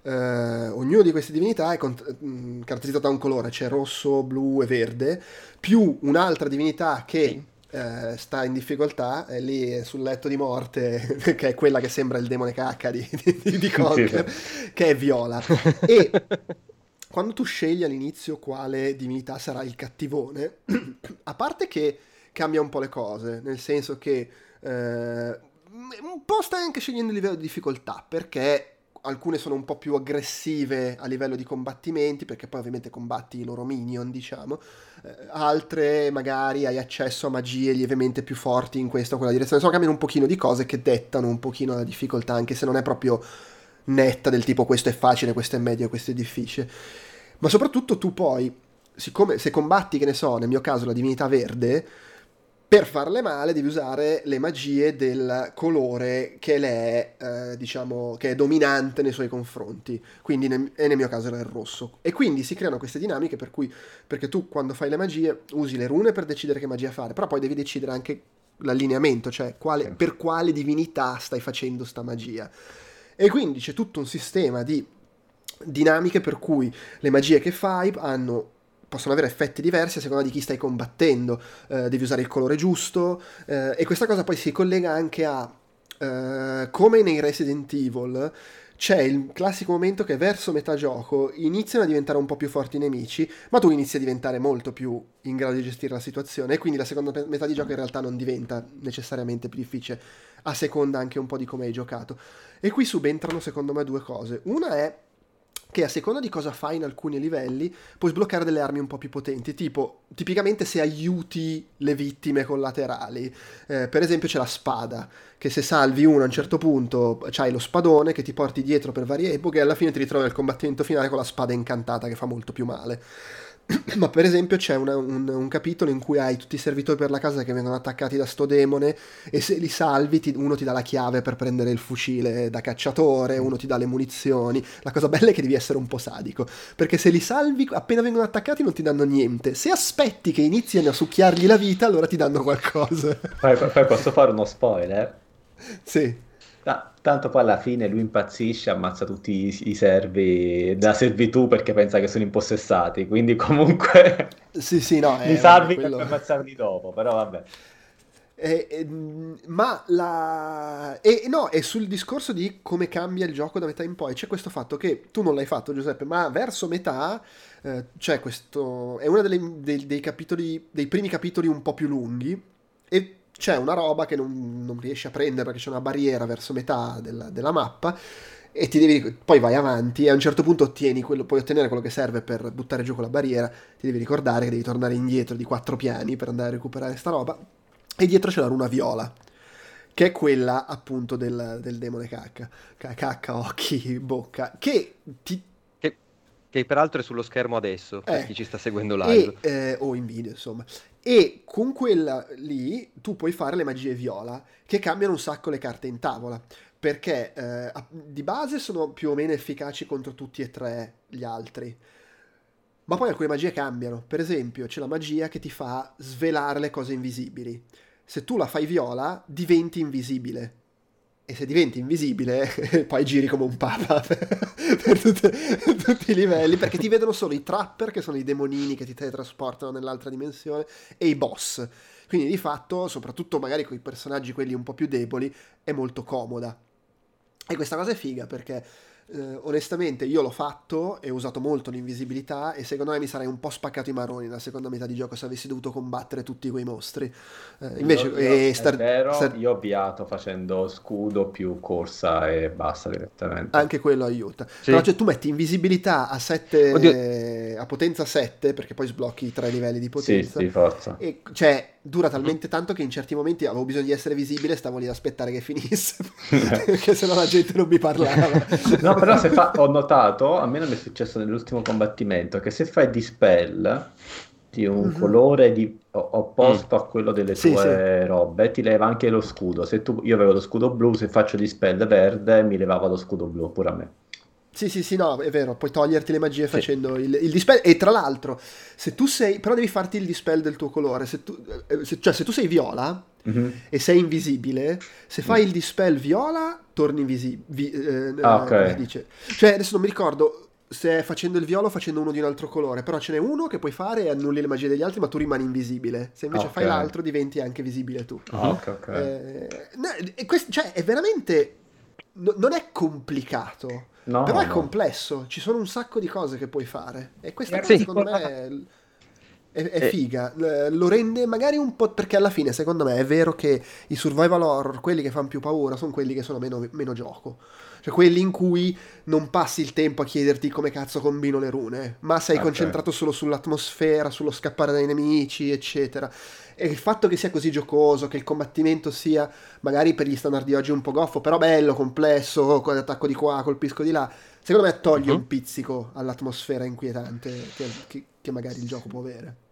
eh, ognuno di queste divinità è cont- mm, caratterizzato da un colore, c'è rosso, blu e verde, più un'altra divinità che eh, sta in difficoltà, è lì sul letto di morte, <laughs> che è quella che sembra il demone cacca di, di, di Conker, sì. che è viola. E <laughs> quando tu scegli all'inizio quale divinità sarà il cattivone, <clears throat> a parte che cambia un po' le cose, nel senso che eh, un po' stai anche scegliendo il livello di difficoltà, perché alcune sono un po' più aggressive a livello di combattimenti, perché poi ovviamente combatti i loro minion, diciamo. Eh, altre magari hai accesso a magie lievemente più forti in questa o quella direzione. Insomma, cambiano un pochino di cose che dettano un pochino la difficoltà, anche se non è proprio netta del tipo questo è facile, questo è medio, questo è difficile. Ma soprattutto tu poi, siccome se combatti, che ne so, nel mio caso la divinità verde, per farle male devi usare le magie del colore che le è, eh, diciamo, che è dominante nei suoi confronti. Quindi nel, e nel mio caso era il rosso. E quindi si creano queste dinamiche per cui, perché tu quando fai le magie usi le rune per decidere che magia fare, però poi devi decidere anche l'allineamento, cioè quale, per quale divinità stai facendo sta magia. E quindi c'è tutto un sistema di dinamiche per cui le magie che fai hanno possono avere effetti diversi a seconda di chi stai combattendo, eh, devi usare il colore giusto eh, e questa cosa poi si collega anche a eh, come nei Resident Evil c'è il classico momento che verso metà gioco iniziano a diventare un po' più forti i nemici, ma tu inizi a diventare molto più in grado di gestire la situazione e quindi la seconda metà di gioco in realtà non diventa necessariamente più difficile, a seconda anche un po' di come hai giocato. E qui subentrano secondo me due cose. Una è che a seconda di cosa fai in alcuni livelli puoi sbloccare delle armi un po' più potenti, tipo tipicamente se aiuti le vittime collaterali. Eh, per esempio c'è la spada, che se salvi uno a un certo punto c'hai lo spadone che ti porti dietro per varie epoche e alla fine ti ritrovi al combattimento finale con la spada incantata che fa molto più male. <coughs> ma per esempio c'è una, un, un, capitolo in cui hai tutti i servitori per la casa che vengono attaccati da sto demone e se li salvi ti, uno ti dà la chiave per prendere il fucile da cacciatore, uno ti dà le munizioni. La cosa bella è che devi essere un po' sadico, perché se li salvi appena vengono attaccati non ti danno niente. Se aspetti che iniziano a succhiargli la vita, allora ti danno qualcosa. Poi, poi posso fare uno spoiler? Sì. Ah, tanto poi alla fine lui impazzisce, ammazza tutti i, i servi da servitù perché pensa che sono impossessati, quindi <laughs> comunque sì, sì, no, li salvi quello... per ammazzarli dopo, però vabbè. Eh, eh, ma la... E, no, è sul discorso di come cambia il gioco da metà in poi. C'è questo fatto che tu non l'hai fatto, Giuseppe, ma verso metà eh, c'è questo. È uno dei, dei, capitoli, dei primi capitoli un po' più lunghi. E c'è una roba che non, non riesci a prendere perché c'è una barriera verso metà della, della mappa e ti devi, poi vai avanti e a un certo punto ottieni quello, puoi ottenere quello che serve per buttare giù quella barriera, ti devi ricordare che devi tornare indietro di quattro piani per andare a recuperare sta roba e dietro c'è la runa viola che è quella appunto del, del demone cacca, cacca, occhi, bocca, che ti che peraltro è sullo schermo adesso, per eh, chi ci sta seguendo live. E, eh, o in video, insomma. E con quella lì tu puoi fare le magie viola, che cambiano un sacco le carte in tavola. Perché eh, di base sono più o meno efficaci contro tutti e tre gli altri. Ma poi alcune magie cambiano. Per esempio, c'è la magia che ti fa svelare le cose invisibili. Se tu la fai viola, diventi invisibile e se diventi invisibile <laughs> poi giri come un papa <laughs> per tutte, tutti i livelli perché ti vedono solo i trapper che sono i demonini che ti teletrasportano nell'altra dimensione e i boss. Quindi di fatto soprattutto magari con i personaggi quelli un po' più deboli è molto comoda. E questa cosa è figa perché eh, onestamente io l'ho fatto e ho usato molto l'invisibilità e secondo me mi sarei un po' spaccato i maroni nella seconda metà di gioco se avessi dovuto combattere tutti quei mostri. Eh, invece, io, io, eh, star, vero, star... io ho avviato facendo scudo più corsa e basta direttamente. Anche quello aiuta. Sì. Però cioè, tu metti invisibilità a 7 a potenza 7 perché poi sblocchi i tre livelli di potenza. Sì, sì, forza. E cioè dura talmente tanto che in certi momenti avevo bisogno di essere visibile e stavo lì ad aspettare che finisse <laughs> perché sennò la gente non mi parlava. <laughs> no, però se fa... ho notato, a me non è successo nell'ultimo combattimento, che se fai dispel di un mm-hmm. colore di... opposto mm. a quello delle sì, tue sì. robe, ti leva anche lo scudo. Se tu... Io avevo lo scudo blu, se faccio dispel verde mi levava lo scudo blu pure a me. Sì, sì, sì, no, è vero, puoi toglierti le magie sì. facendo il, il, dispel. E tra l'altro, se tu sei. Però devi farti il dispel del tuo colore. Se tu, eh, se, cioè, se tu sei viola mm-hmm. e sei invisibile, se fai mm. il dispel viola, torni invisibile. Vi, eh, ah, ok. Dice. Cioè, adesso non mi ricordo se facendo il viola o facendo uno di un altro colore, però ce n'è uno che puoi fare e annulli le magie degli altri, ma tu rimani invisibile. Se invece okay. fai l'altro, diventi anche visibile tu. Ah, ok, ok. Eh, questo, cioè, è veramente. No, non è complicato. No, Però è no. complesso, ci sono un sacco di cose che puoi fare. E questa cosa, secondo me è, <laughs> è, è eh. figa. Lo rende magari un po'. Perché alla fine, secondo me, è vero che i survival horror, quelli che fanno più paura, sono quelli che sono meno, meno gioco. Cioè quelli in cui non passi il tempo a chiederti come cazzo combino le rune, ma sei okay. concentrato solo sull'atmosfera, sullo scappare dai nemici, eccetera. E il fatto che sia così giocoso, che il combattimento sia magari per gli standard di oggi un po' goffo, però bello, complesso, con l'attacco di qua, colpisco di là, secondo me toglie uh-huh. un pizzico all'atmosfera inquietante che, che magari il gioco può avere.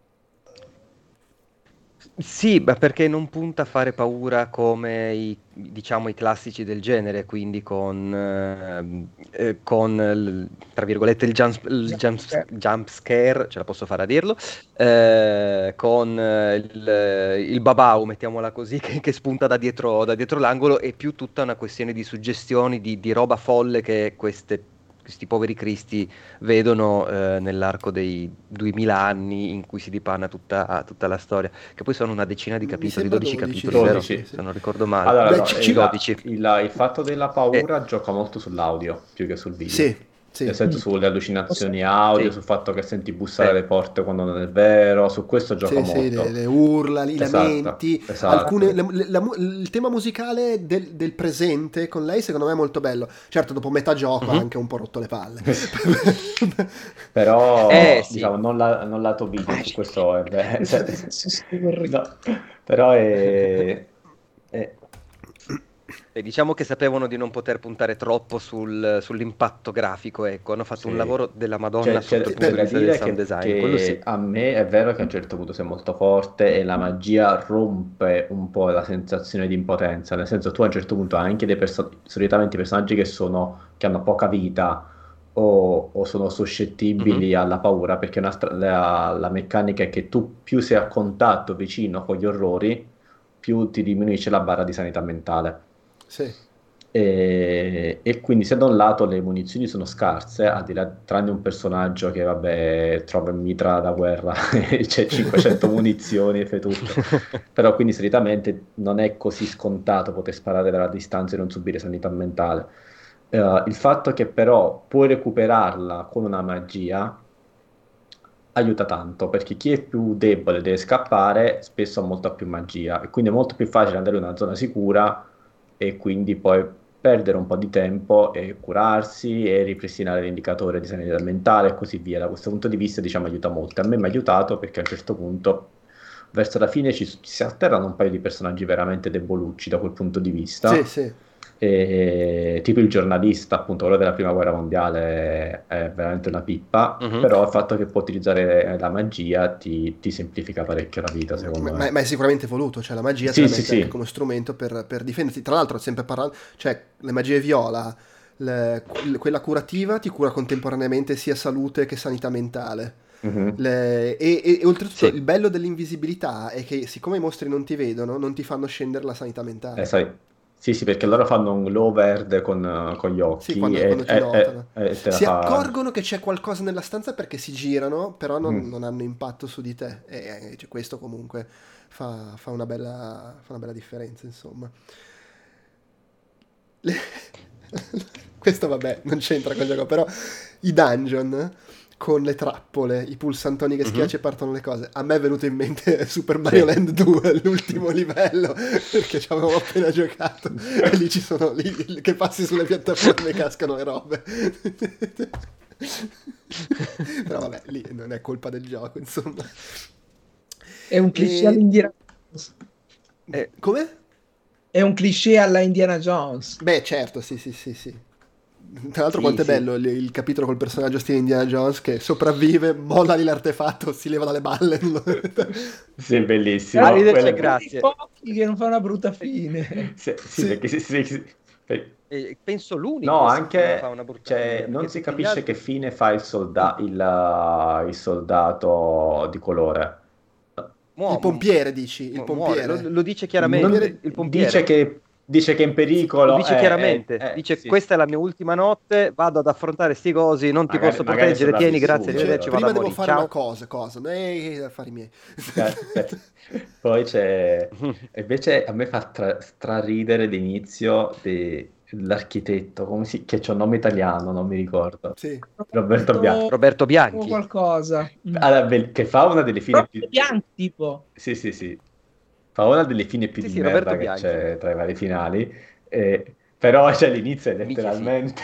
Sì, ma perché non punta a fare paura come i, diciamo, i classici del genere, quindi con, eh, eh, con tra virgolette il jump, il jump, jump, scare, ce la posso fare a dirlo, eh, con il, il, babau, mettiamola così, <laughs> che, che spunta da dietro, da dietro, l'angolo, è più tutta una questione di suggestioni, di, di roba folle che queste questi poveri cristi vedono eh, nell'arco dei 2000 anni in cui si dipanna tutta, tutta, la storia, che poi sono una decina di capitoli, 12, 12, capitoli, 12, vero? Sì. se non ricordo male. Allora, Beh, no, il, il, il, fatto della paura eh. gioca molto sull'audio più che sul video. Sì, sì. Nel senso sulle allucinazioni audio, sì. sul fatto che senti bussare eh. le porte quando non è vero, su questo gioco sì, molto. Sì, le, le urla, i esatto, lamenti, esatto. Alcune, le, le, il tema musicale del, del, presente con lei secondo me è molto bello. Certo, dopo metà gioco mm-hmm. ha anche un po' rotto le palle. <laughs> Però, eh, diciamo, non, la, non lato video, su questo è... no, però è... è e diciamo che sapevano di non poter puntare troppo sul, sull'impatto grafico, ecco, hanno fatto sì. un lavoro della Madonna cioè, sotto il punto di vista del sound design. Sì. A me è vero che a un certo punto sei molto forte e la magia rompe un po' la sensazione di impotenza, nel senso tu a un certo punto hai anche dei perso- solitamente personaggi che, sono, che hanno poca vita o, o sono suscettibili mm-hmm. alla paura, perché stra- la, la meccanica è che tu più sei a contatto vicino con gli orrori, più ti diminuisce la barra di sanità mentale. Sì. E, e, quindi se da un lato le munizioni sono scarse, al di là, tranne un personaggio che vabbè trova in mitra da guerra <laughs> e c'è 500 <laughs> munizioni e fai tutto, però quindi solitamente non è così scontato poter sparare dalla distanza e non subire sanità mentale. Uh, il fatto che però puoi recuperarla con una magia aiuta tanto perché chi è più debole deve scappare spesso ha molta più magia e quindi è molto più facile andare in una zona sicura e quindi poi perdere un po' di tempo e curarsi e ripristinare l'indicatore di sanità mentale e così via. Da questo punto di vista, diciamo, aiuta molto. A me mi ha aiutato perché a un certo punto, verso la fine, ci, ci si alternano un paio di personaggi veramente debolucci da quel punto di vista. Sì, sì e, tipo il giornalista, appunto, quello della prima guerra mondiale è veramente una pippa, uh-huh. però il fatto che può utilizzare la magia ti, ti semplifica parecchio la vita, secondo ma, me. Ma è sicuramente voluto, cioè la magia sì, sì, sì. come strumento per, per, difenderti. Tra l'altro, sempre parlando, cioè le magie viola, le, quella curativa ti cura contemporaneamente sia salute che sanità mentale. Uh-huh. Le, e, e, e, oltretutto sì. il bello dell'invisibilità è che siccome i mostri non ti vedono, non ti fanno scendere la sanità mentale. Eh, sai, sì, sì, perché loro fanno un glow verde con, con gli occhi sì, quando, e, quando e, notano. E, si fa... accorgono che c'è qualcosa nella stanza perché si girano, però non, mm. non hanno impatto su di te. E cioè, questo comunque fa, fa, una bella, fa, una bella, differenza, insomma. Le... <laughs> questo vabbè, non c'entra con il gioco, però i dungeon con le trappole, i pulsantoni che mhm. schiacci mm-hmm. e partono le cose. A me è venuto in mente <laughs> Super Mario sì. Land 2, l'ultimo livello, <laughs> perché ci avevo appena giocato e lì ci sono lì che passi sulle piattaforme e cascano le robe. <laughs> Però vabbè, lì non è colpa del gioco, insomma. È un cliché e... all'Indiana Jones. Eh, come? È un cliché alla Indiana Jones. Beh, certo, sì, sì, sì, sì. Tra l'altro, sì, quanto sì. è bello il, il, capitolo col personaggio stile Indiana Jones che sopravvive, molla lì l'artefatto, si leva dalle balle. <laughs> sì, bellissimo. Ah, Quelle... grazie. pochi che non fa una brutta fine. sì, sì, perché sì, sì, sì. Eh, penso l'unico no, anche fa una brutta cioè, fine, non si capisce altri... che fine fa il, solda- il, il soldato di colore. Muo- il pompiere, dici? Il pompiere. Lo, lo, dice chiaramente. Non, il pompiere. Dice che dice che è in pericolo. Lo dice eh, chiaramente, eh, eh, dice sì. questa è la mia ultima notte, vado ad affrontare sti cosi, non ti magari, posso proteggere, tieni, grazie, arrivederci, Prima devo fare Ciao. una cosa, cosa, eh, affari miei. Poi c'è, <laughs> invece a me fa tra, straridere d'inizio di, l'architetto, come si, che c'è un nome italiano, non mi ricordo. Sì. Roberto Bianchi. Roberto Bianchi. O qualcosa. Allora, che fa una delle fine più... Bianchi, tipo. Sì, sì, sì fa una delle fine più sì, di sì, merda che Bianchi. c'è tra i vari finali, eh, però cioè, l'inizio è letteralmente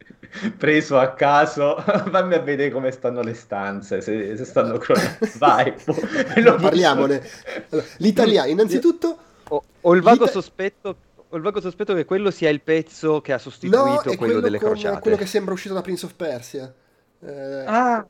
<laughs> preso a caso, <laughs> fammi a vedere come stanno le stanze, se, se stanno crollando, <laughs> vai, parliamone. Allora, l'italiano, innanzitutto... Ho, ho il vago sospetto ho il vago sospetto che quello sia il pezzo che ha sostituito no, quello, quello, delle crociate. quello che sembra uscito da Prince of Persia. Eh... Ah,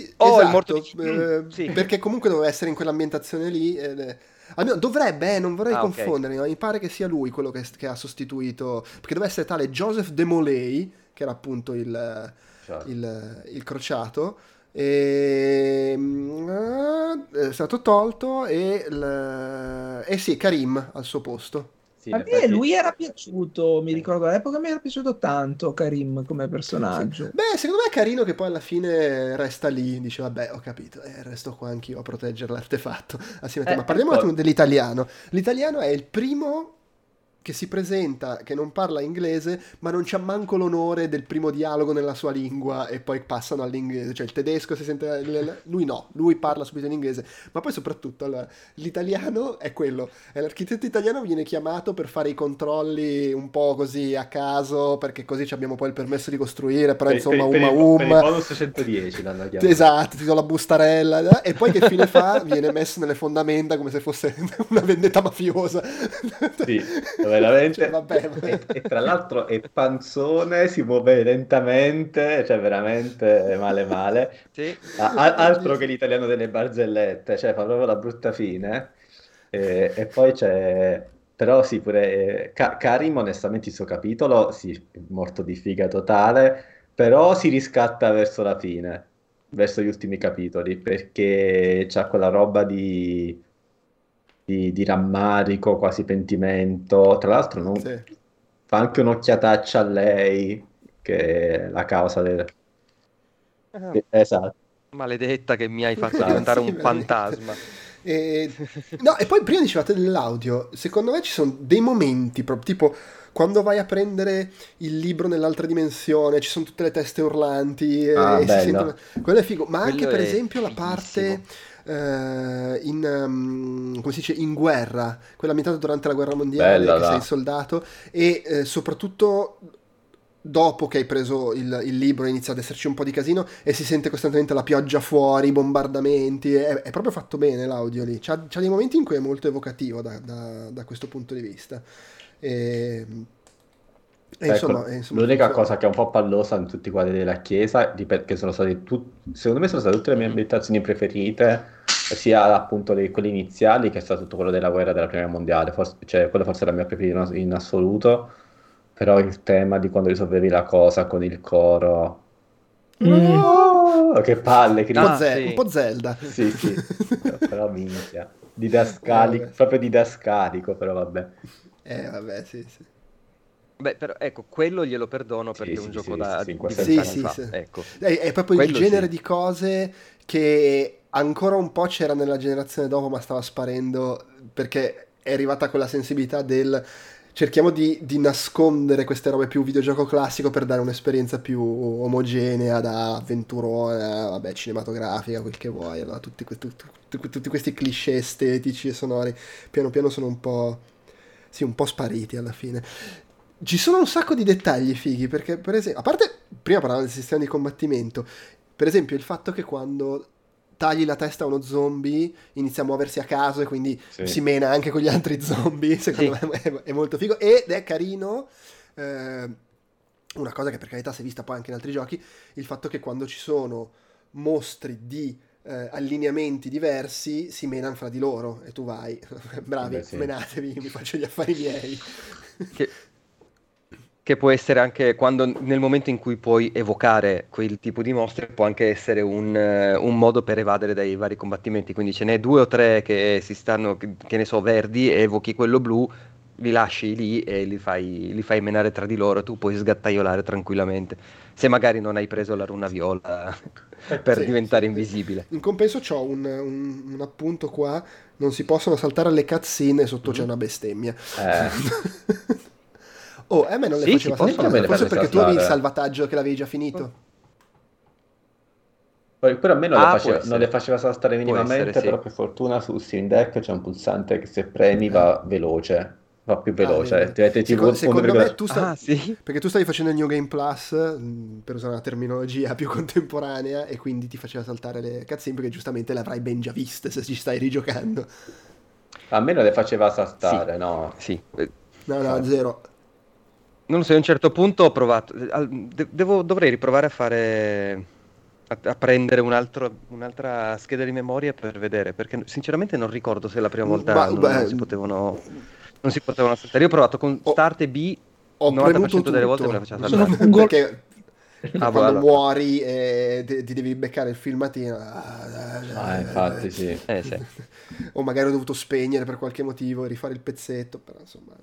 sì, Oh, esatto, eh, Mm, sì. perché comunque doveva essere in quell'ambientazione lì. eh, almeno dovrebbe, eh, non vorrei Ah, confondermi, ma mi pare che sia lui quello che, che ha sostituito, perché doveva essere tale Joseph De Molay, che era appunto il, Cioè, il, il crociato, e mm, eh, è stato tolto e, il- e sì, Karim al suo posto. Sì, A me effetti- lui era piaciuto, mi ricordo all'epoca mi era piaciuto tanto Karim come personaggio. Beh, secondo me è carino che poi alla fine resta lì, dice vabbè ho capito, eh, resto qua anch'io a proteggere l'artefatto <laughs> assieme a te. Eh, Ma parliamo un attimo dell'italiano. L'italiano è il primo che si presenta, che non parla inglese, ma non c'ha manco l'onore del primo dialogo nella sua lingua e poi passano all'inglese. Cioè il tedesco si sente... Lui no, lui parla subito in inglese. Ma poi soprattutto allora, l'italiano è quello. L'architetto italiano viene chiamato per fare i controlli un po' così a caso, perché così ci abbiamo poi il permesso di costruire, però per, insomma per, umma per, umma. per il bonus 110 l'hanno chiamato. Esatto, ti do la bustarella e poi che fine fa? Viene messo nelle fondamenta come se fosse <laughs> una vendetta mafiosa. Sì, veramente. Cioè, vabbè, vabbè. E, e tra l'altro è panzone, si muove lentamente, cioè veramente male male. Sì. A- a- altro che l'italiano delle barzellette, cioè fa proprio la brutta fine. E, e poi c'è... Però sì, pure eh, Ka- Karim onestamente il suo capitolo, sì, è morto di figa totale, però si riscatta verso la fine, verso gli ultimi capitoli, perché c'ha quella roba di, di, di rammarico, quasi pentimento. Tra l'altro non- Sì. fa anche un'occhiataccia a lei, che è la causa del... Ah, Esatto. maledetta che mi hai <laughs> fatto Sì, diventare un veramente. fantasma. <laughs> E... No, e poi prima dicevate dell'audio, secondo me ci sono dei momenti, proprio tipo quando vai a prendere il libro nell'altra dimensione, ci sono tutte le teste urlanti, e, Ah, e si bello. sentono... Quello è figo, ma anche Quello per è esempio la parte eh, in, um, come si dice, in guerra, quella ambientata durante la guerra mondiale, Bella, che là. sei soldato, e eh, soprattutto dopo che hai preso il, il libro inizia ad esserci un po' di casino e si sente costantemente la pioggia fuori, i bombardamenti, è, è proprio fatto bene l'audio lì, c'ha, c'ha dei momenti in cui è molto evocativo da, da- da questo punto di vista. E, e insomma, Ecco, insomma, l'unica funziona. cosa che è un po' pallosa in tutti i quadri della chiesa, di per- che sono state tut- secondo me sono state tutte le mie ambientazioni preferite, sia appunto le- quelle iniziali che è stato tutto quello della guerra della prima mondiale, forse, cioè quello forse è la mia preferita in, assoluto, però il tema di quando risolvevi la cosa con il coro, Mm. Oh, che palle, che un, po' Ah, sì. un po' Zelda. Sì, sì, <laughs> però minchia, didascalico, Eh, vabbè. proprio didascalico, però vabbè. Eh vabbè, sì, sì. Beh, però ecco, quello glielo perdono perché è sì, un sì, gioco sì, da sì, Sì, sì, sì. ecco. È, è proprio il Quello genere sì. di cose che ancora un po' c'era nella generazione dopo, ma stava sparendo perché è arrivata quella sensibilità del cerchiamo di, di nascondere queste robe più videogioco classico per dare un'esperienza più omogenea da avventurona, vabbè, cinematografica, quel che vuoi. allora, tutti, tutti- tutti- tutti questi cliché estetici e sonori piano piano sono un po', sì, un po' spariti alla fine. Ci sono un sacco di dettagli fighi, perché per esempio, a parte, prima parlavamo del sistema di combattimento, per esempio il fatto che quando tagli la testa a uno zombie inizia a muoversi a caso e quindi Sì. si mena anche con gli altri <laughs> zombie, secondo Sì. me è, è molto figo ed è carino. eh, una cosa che per carità si è vista poi anche in altri giochi, il fatto che quando ci sono mostri di eh, allineamenti diversi si menano fra di loro e tu vai, <laughs> bravi, Beh, sì. menatevi, mi faccio gli affari miei. Che, che può essere anche quando nel momento in cui puoi evocare quel tipo di mostri, può anche essere un, eh, un modo per evadere dai vari combattimenti. Quindi ce n'è due o tre che si stanno, che ne so, verdi, e evochi quello blu, li lasci lì e li fai, li fai menare tra di loro, tu puoi sgattaiolare tranquillamente. Se magari non hai preso la runa viola <laughs> per Sì, diventare sì. invisibile. In compenso ho un, un- un appunto qua, non si possono saltare le cutscene e sotto c'è Mhm. una bestemmia. Eh, <laughs> oh, a me non le Sì, faceva saltare, Me le forse perché tu avevi il saltare. salvataggio che l'avevi già finito. Poi, però a me non, Ah, le faceva, non le faceva saltare minimamente, essere, sì. però per fortuna su Steam Deck c'è un pulsante che se premi va veloce, va più veloce, Ah, vedi. diventa tipo Secondo, secondo 1,5. me tu stai... Ah, sì? Perché tu stavi facendo il New Game Plus, mh, per usare una terminologia più <laughs> contemporanea, e quindi ti faceva saltare le cutscene perché giustamente le avrai ben già viste se ci stai rigiocando. A me non le faceva saltare, no. Sì. Eh, No, no, Ah. zero. Non lo so, a un certo punto ho provato, devo- dovrei riprovare a fare a, a prendere un altro, un'altra scheda di memoria per vedere, perché sinceramente non ricordo se la prima volta Ma- non, beh, non si potevano non si potevano saltare. Io ho provato con Ho- Start e B, Ho 90% premuto delle volte tutto. me la faceva Sono saltare. Perché Ah, quando allora. muori e ti ti devi beccare il filmatino. ah, Ah, infatti, sì. Eh, sì. <laughs> O magari ho dovuto spegnere per qualche motivo e rifare il pezzetto, però insomma...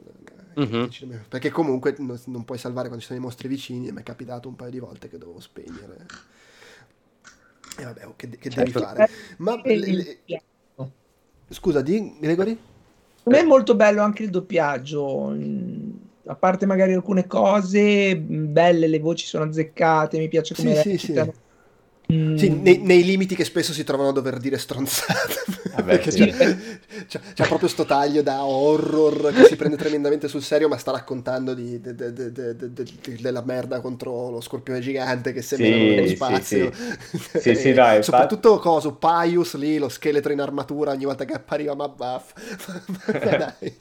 difficile. Perché comunque non, non puoi salvare quando ci sono i mostri vicini e mi è capitato un paio di volte che dovevo spegnere. E vabbè, oh, che, che devi Certo. fare? Ma le- le- scusa, di Gregory? Secondo me è molto bello anche il doppiaggio. mm, A parte magari alcune cose mm, belle, le voci sono azzeccate, mi piace come Sì, sì, recitano. sì. Mm, Sì, nei, nei limiti che spesso si trovano a dover dire stronzate. <laughs> Vabbè, Perché sì. c'è, c'è- c'è proprio sto taglio da horror che si prende tremendamente sul serio, ma sta raccontando di- de- de- de- de- de- de- della merda contro lo scorpione gigante che si Sì, nello sì, spazio. Sì, sì, no, <laughs> infatti- Soprattutto coso, Pius lì, lo scheletro in armatura ogni volta che appariva Mabuff. <laughs> Dai.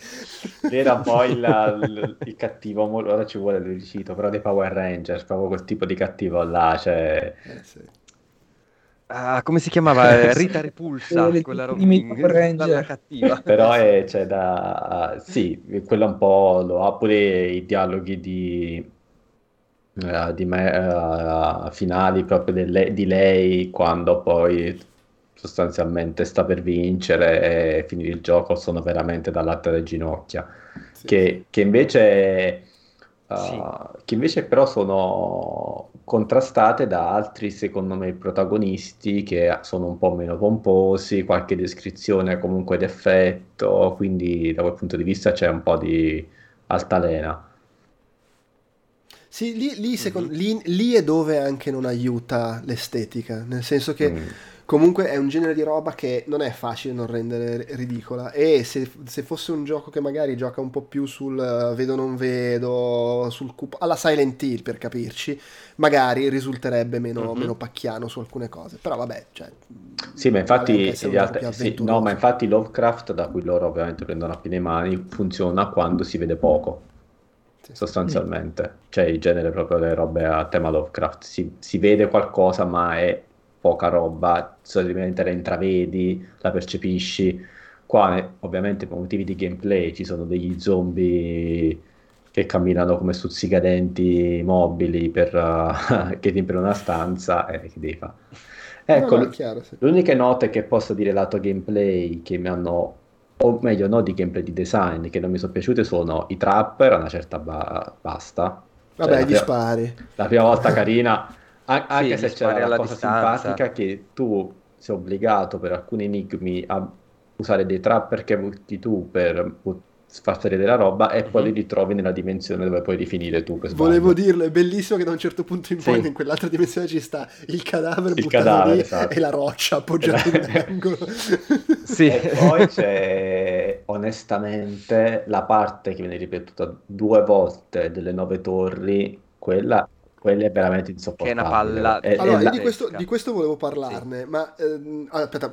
Lì Era poi il, il- il cattivo, ora ci vuole il cito, però dei Power Rangers, proprio quel tipo di cattivo là, cioè... Eh, sì. Ah, come si chiamava? Eh, <laughs> Rita Repulsa, quella roba la cattiva. <laughs> Però è, c'è da... Sì, quello un po' lo ha pure i dialoghi di... eh, di me- eh, finali proprio delle- di lei quando poi sostanzialmente sta per vincere e finire il gioco sono veramente dal latte alle ginocchia Sì. che, che invece uh, Sì. che invece però sono contrastate da altri secondo me protagonisti che sono un po' meno pomposi qualche descrizione comunque d'effetto quindi da quel punto di vista c'è un po' di altalena Sì, lì, lì, Mhm. lì- lì è dove anche non aiuta l'estetica, nel senso che Mm. Comunque è un genere di roba che non è facile non rendere ridicola e se, se fosse un gioco che magari gioca un po' più sul eh, vedo non vedo, sul cupo, alla Silent Hill per capirci, magari risulterebbe meno, Mhm. meno pacchiano su alcune cose, però vabbè, cioè, Sì, ma infatti, più sì, no, ma infatti Lovecraft, da cui loro ovviamente prendono a piene mani, funziona quando si vede poco, sostanzialmente. Cioè il genere proprio delle robe a tema Lovecraft. Si, si vede qualcosa, ma è poca roba, solitamente la intravedi, la percepisci. Qua, eh, ovviamente, per motivi di gameplay, ci sono degli zombie che camminano come stuzzicadenti mobili per, eh, <laughs> che riempiono una stanza e che devi fare? Ecco, No, chiaro, sì. le uniche note che posso dire lato gameplay che mi hanno, o meglio, no di gameplay di design, che non mi sono piaciute sono i trapper, a una certa ba- basta. Cioè, Vabbè, la, gli prima, spari. la prima volta carina, a- anche se c'era la cosa distanza. simpatica che tu sei obbligato per alcuni enigmi a usare dei trapper che butti tu per bu- far salire della roba e poi Mhm. li ritrovi nella dimensione dove puoi rifinire tu. Volevo dirlo, è bellissimo che da un certo punto in Sì. poi in quell'altra dimensione ci sta il cadavere Il buttato cadavere, lì esatto. e la roccia appoggiata in <laughs> un angolo. Sì. E poi c'è onestamente la parte che viene ripetuta due volte delle nove torri, quella, quella è veramente insopportabile. Che è una palla- È- è Allora, io la- di questo, di questo volevo parlarne, ma ehm, aspetta,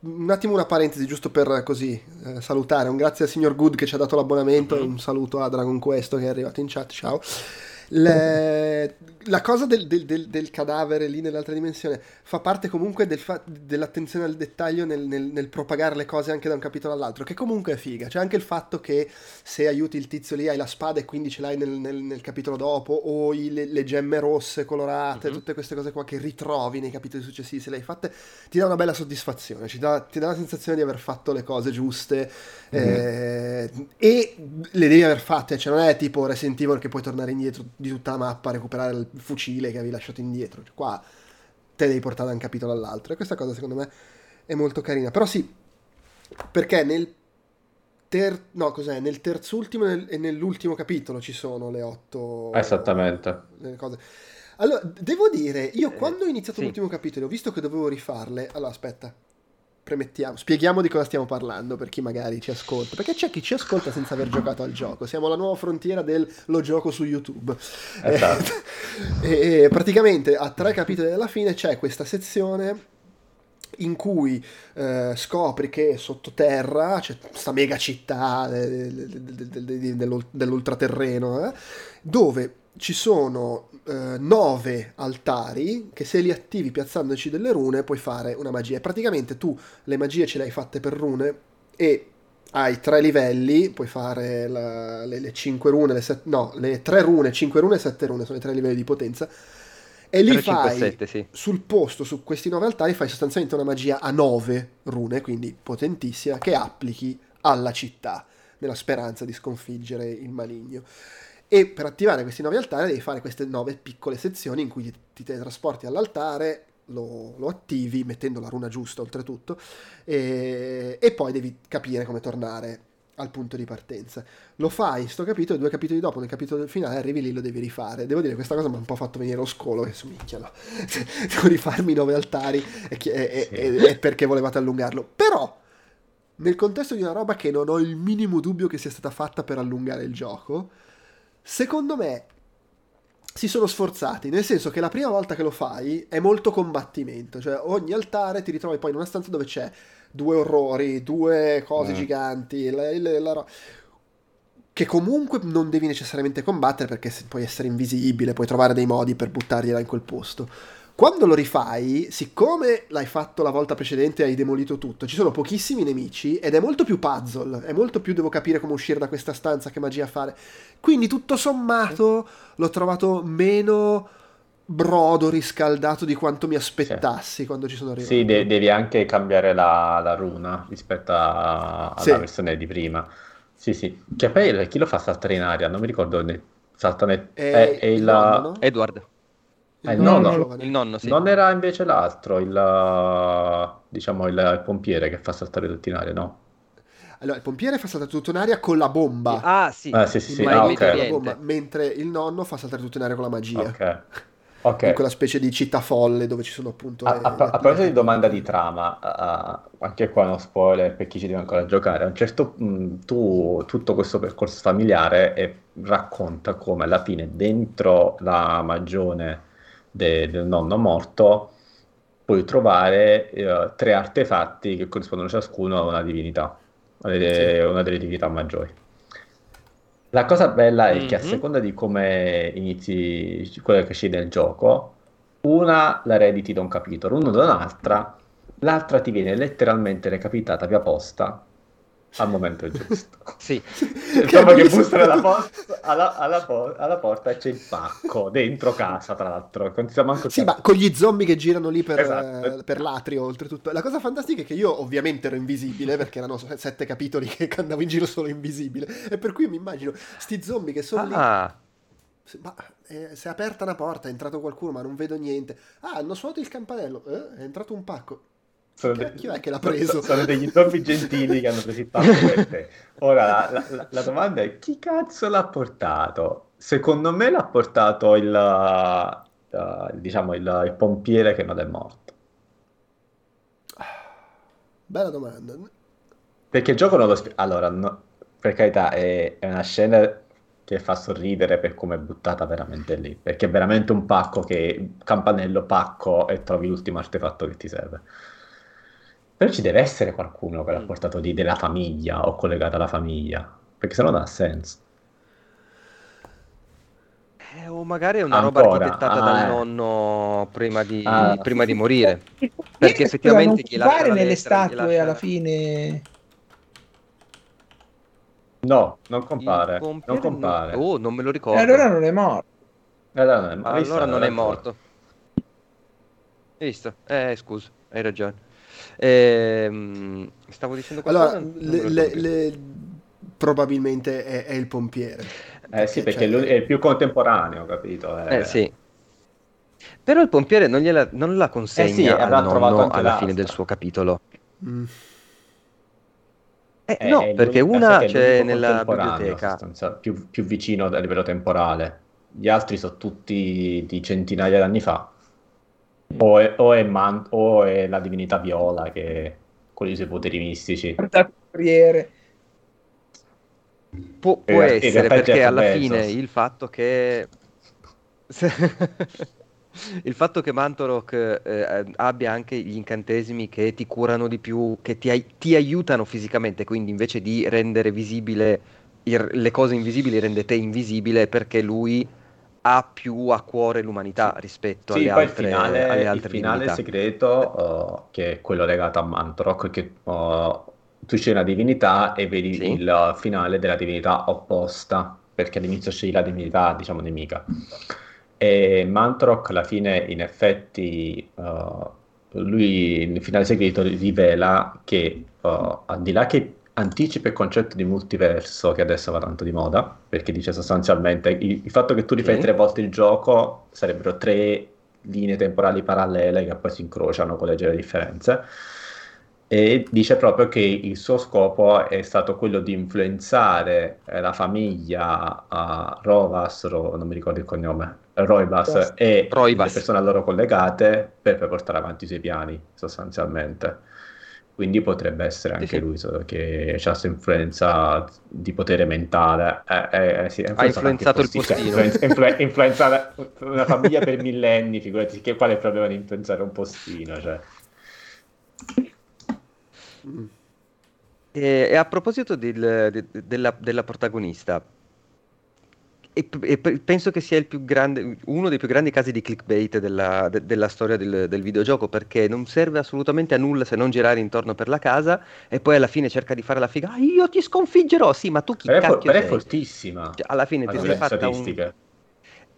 un attimo una parentesi giusto per così eh, salutare. Un grazie al signor Good che ci ha dato l'abbonamento e un saluto a Dragon Questo che è arrivato in chat. Ciao. <laughs> Le- la cosa del, del- del- del cadavere lì nell'altra dimensione fa parte comunque del fa- dell'attenzione al dettaglio nel, nel- nel propagare le cose anche da un capitolo all'altro, che comunque è figa. C'è anche il fatto che se aiuti il tizio lì hai la spada e quindi ce l'hai nel, nel- capitolo dopo, o i- le, le gemme rosse colorate, Mhm. tutte queste cose qua che ritrovi nei capitoli successivi, se le hai fatte, ti dà una bella soddisfazione, ci dà- ti dà la sensazione di aver fatto le cose giuste eh, e le devi aver fatte, cioè non è tipo Resident Evil che puoi tornare indietro di tutta la mappa a recuperare il fucile che avevi lasciato indietro, Cioè, qua te devi portare da un capitolo all'altro e questa cosa secondo me è molto carina, però sì, perché nel ter- no, cos'è? Nel terzultimo e nel- e nell'ultimo capitolo ci sono le otto Esattamente. le cose. Allora, devo dire, io quando ho iniziato sì. l'ultimo capitolo, ho visto che dovevo rifarle. Allora, aspetta, premettiamo, spieghiamo di cosa stiamo parlando per chi magari ci ascolta. Perché c'è chi ci ascolta senza aver giocato al gioco. Siamo alla nuova frontiera del lo gioco su YouTube. Esatto. <laughs> E, e praticamente a tre capitoli alla fine c'è questa sezione in cui eh, scopri che sottoterra c'è questa mega città eh, del- del- del- del- dell'ul- dell'ultraterreno eh, dove ci sono eh, nove altari che se li attivi piazzandoci delle rune puoi fare una magia. Praticamente tu le magie ce le hai fatte per rune e hai tre livelli, puoi fare la, le, le 5 rune, le set, no, le 3 rune, 5 rune e 7 rune, sono i tre livelli di potenza. E lì 3, 5, fai 7, sì. sul posto, su questi nove altari, fai sostanzialmente una magia a 9 rune, quindi potentissima, che applichi alla città, nella speranza di sconfiggere il maligno. E per attivare questi nuovi altari devi fare queste nove piccole sezioni in cui ti, ti teletrasporti all'altare, lo, lo attivi mettendo la runa giusta oltretutto, e, e poi devi capire come tornare al punto di partenza. Lo fai in sto capitolo, due capitoli dopo, nel capitolo finale arrivi lì lo devi rifare. Devo dire questa cosa mi ha un po' fatto venire lo scolo che su minchia no. <laughs> Devo rifarmi nove altari e, e- e- e- e perché volevate allungarlo. Però nel contesto di una roba che non ho il minimo dubbio che sia stata fatta per allungare il gioco, secondo me si sono sforzati, nel senso che la prima volta che lo fai è molto combattimento, cioè ogni altare ti ritrovi poi in una stanza dove c'è due orrori, due cose Mm. giganti, la- la- la che comunque non devi necessariamente combattere perché puoi essere invisibile, puoi trovare dei modi per buttargliela in quel posto. Quando lo rifai, siccome l'hai fatto la volta precedente e hai demolito tutto, ci sono pochissimi nemici ed è molto più puzzle, è molto più devo capire come uscire da questa stanza, che magia fare. Quindi tutto sommato l'ho trovato meno brodo riscaldato di quanto mi aspettassi quando ci sono arrivato. Sì, de- devi anche cambiare la, la runa rispetto a- alla Sì. versione di prima. Sì, sì. Che poi chi lo fa saltare in aria? Non mi ricordo. Ne... Salta nel... È è- è il il... nonno, no? Edward, Eh, Il no, nonno no. giovane. il nonno, sì. Non era invece l'altro, il, diciamo, il, il pompiere che fa saltare tutti in aria, no? Allora, il pompiere fa saltare tutto in aria con la bomba. Ah, sì. Ah, sì, sì, sì. Ah, mago ok. con la Niente. bomba, mentre il nonno fa saltare tutto in aria con la magia. Ok. <laughs> Ok. In quella specie di città folle dove ci sono appunto... A, le- a- a proposito di domanda di trama, ah, anche qua uno spoiler per chi ci deve ancora giocare. A un certo punto, tu, tutto questo percorso familiare e racconta come alla fine, dentro la magione de- del nonno morto, puoi trovare eh, tre artefatti che corrispondono ciascuno a una divinità, a delle- una delle divinità maggiori. La cosa bella è che a Mhm. seconda di come inizi quello che scegli nel gioco, una la erediti da un capitolo, uno da un'altra, l'altra ti viene letteralmente recapitata via posta al momento giusto. <laughs> Sì. Insomma, che bellissimo. bussare alla, posta- alla- alla po- alla porta e c'è il pacco dentro casa, tra l'altro. Sì, ma con gli zombie che girano lì per, Esatto. eh, per l'atrio, oltretutto. La cosa fantastica è che io ovviamente ero invisibile, perché erano se- sette capitoli che andavo in giro solo invisibile. E per cui mi immagino sti zombie che sono lì. Ah, Se- Ma eh, si è aperta una porta, è entrato qualcuno, ma non vedo niente. Ah, hanno suonato il campanello. Eh, è entrato un pacco. Sono Chi de- cacchio è che l'ha preso? Sono degli zombie gentili che hanno preso il pacco per te. Ora, la, la- la- la domanda è chi cazzo l'ha portato? Secondo me l'ha portato il, uh, diciamo, il, il pompiere che non è morto. Bella domanda. Perché il gioco non lo spiega. Allora, no- per carità, è, è una scena che fa sorridere per come è buttata veramente lì. Perché è veramente un pacco che campanello, pacco e trovi l'ultimo artefatto che ti serve. Però ci deve essere qualcuno che l'ha Mm. portato lì della famiglia o collegato alla famiglia. Perché sennò non ha senso. eh, o magari è una roba Ancora, architettata ah, dal eh. nonno prima di, Ah. prima di morire. Il Perché pompiere, effettivamente non lascia fare la nelle lettera, statue lascia- alla fine. No, non compare. Non compare. no- Oh, non me lo E ricordo. allora non è morto. Allora non è, allora non è morto. Visto? Eh, scusa, hai ragione. Ehm, stavo dicendo qualcosa? Allora, le- le- le- probabilmente è, è il pompiere. Eh sì, perché cioè, lui è il più contemporaneo, capito? Eh sì. Però il pompiere non, gliela, non la consegna Eh sì, al avrà trovato nonno anche alla l'altra. fine del suo capitolo. mm. Eh, È- no, è perché una è c'è nella biblioteca. più, più vicino a livello temporale. Gli altri sono tutti di centinaia di anni fa. O è, o è Man- o è la divinità Viola che con i suoi poteri mistici. Corriere. Può, In può in essere perché Jeff alla Bezos. fine il fatto che <laughs> il fatto che Mantorok eh, abbia anche gli incantesimi che ti curano di più, che ti, ai- ti aiutano fisicamente, quindi invece di rendere visibile il- le cose invisibili rende te invisibile perché lui ha più a cuore l'umanità rispetto Sì, alle poi il altre, finale, alle il altre finale divinità. segreto, uh, che è quello legato a Mantrock, che uh, tu scegli una divinità e vedi Sì. il finale della divinità opposta, perché all'inizio scegli la divinità, diciamo, nemica. E Mantrock alla fine, in effetti, uh, lui nel finale segreto rivela che al di là che anticipa il concetto di multiverso che adesso va tanto di moda, perché dice sostanzialmente il, il fatto che tu rifai Sì. tre volte il gioco sarebbero tre linee temporali parallele che poi si incrociano con leggere differenze. E dice proprio che il suo scopo è stato quello di influenzare eh, la famiglia a Rovas, Ro- non mi ricordo il cognome, Roibas e Roibas. le persone a loro collegate per poi portare avanti i suoi piani, sostanzialmente. Quindi potrebbe essere anche sì. lui, solo che ha questa influenza di potere mentale. Eh, eh, eh, sì, Ha influenzato il cioè, postino. influen- <laughs> influ- influenzare una famiglia per millenni, figurati che qual è il problema di influenzare un postino, cioè. E a proposito del- de- della, della protagonista, e, e pe- penso che sia il più grande, uno dei più grandi casi di clickbait della, de- della storia del, del videogioco, perché non serve assolutamente a nulla se non girare intorno per la casa e poi alla fine cerca di fare la figa. "Ah, io ti sconfiggerò! Sì, ma tu chi Però cacchio però è fortissima. Cioè, alla fine ti sei fatta un...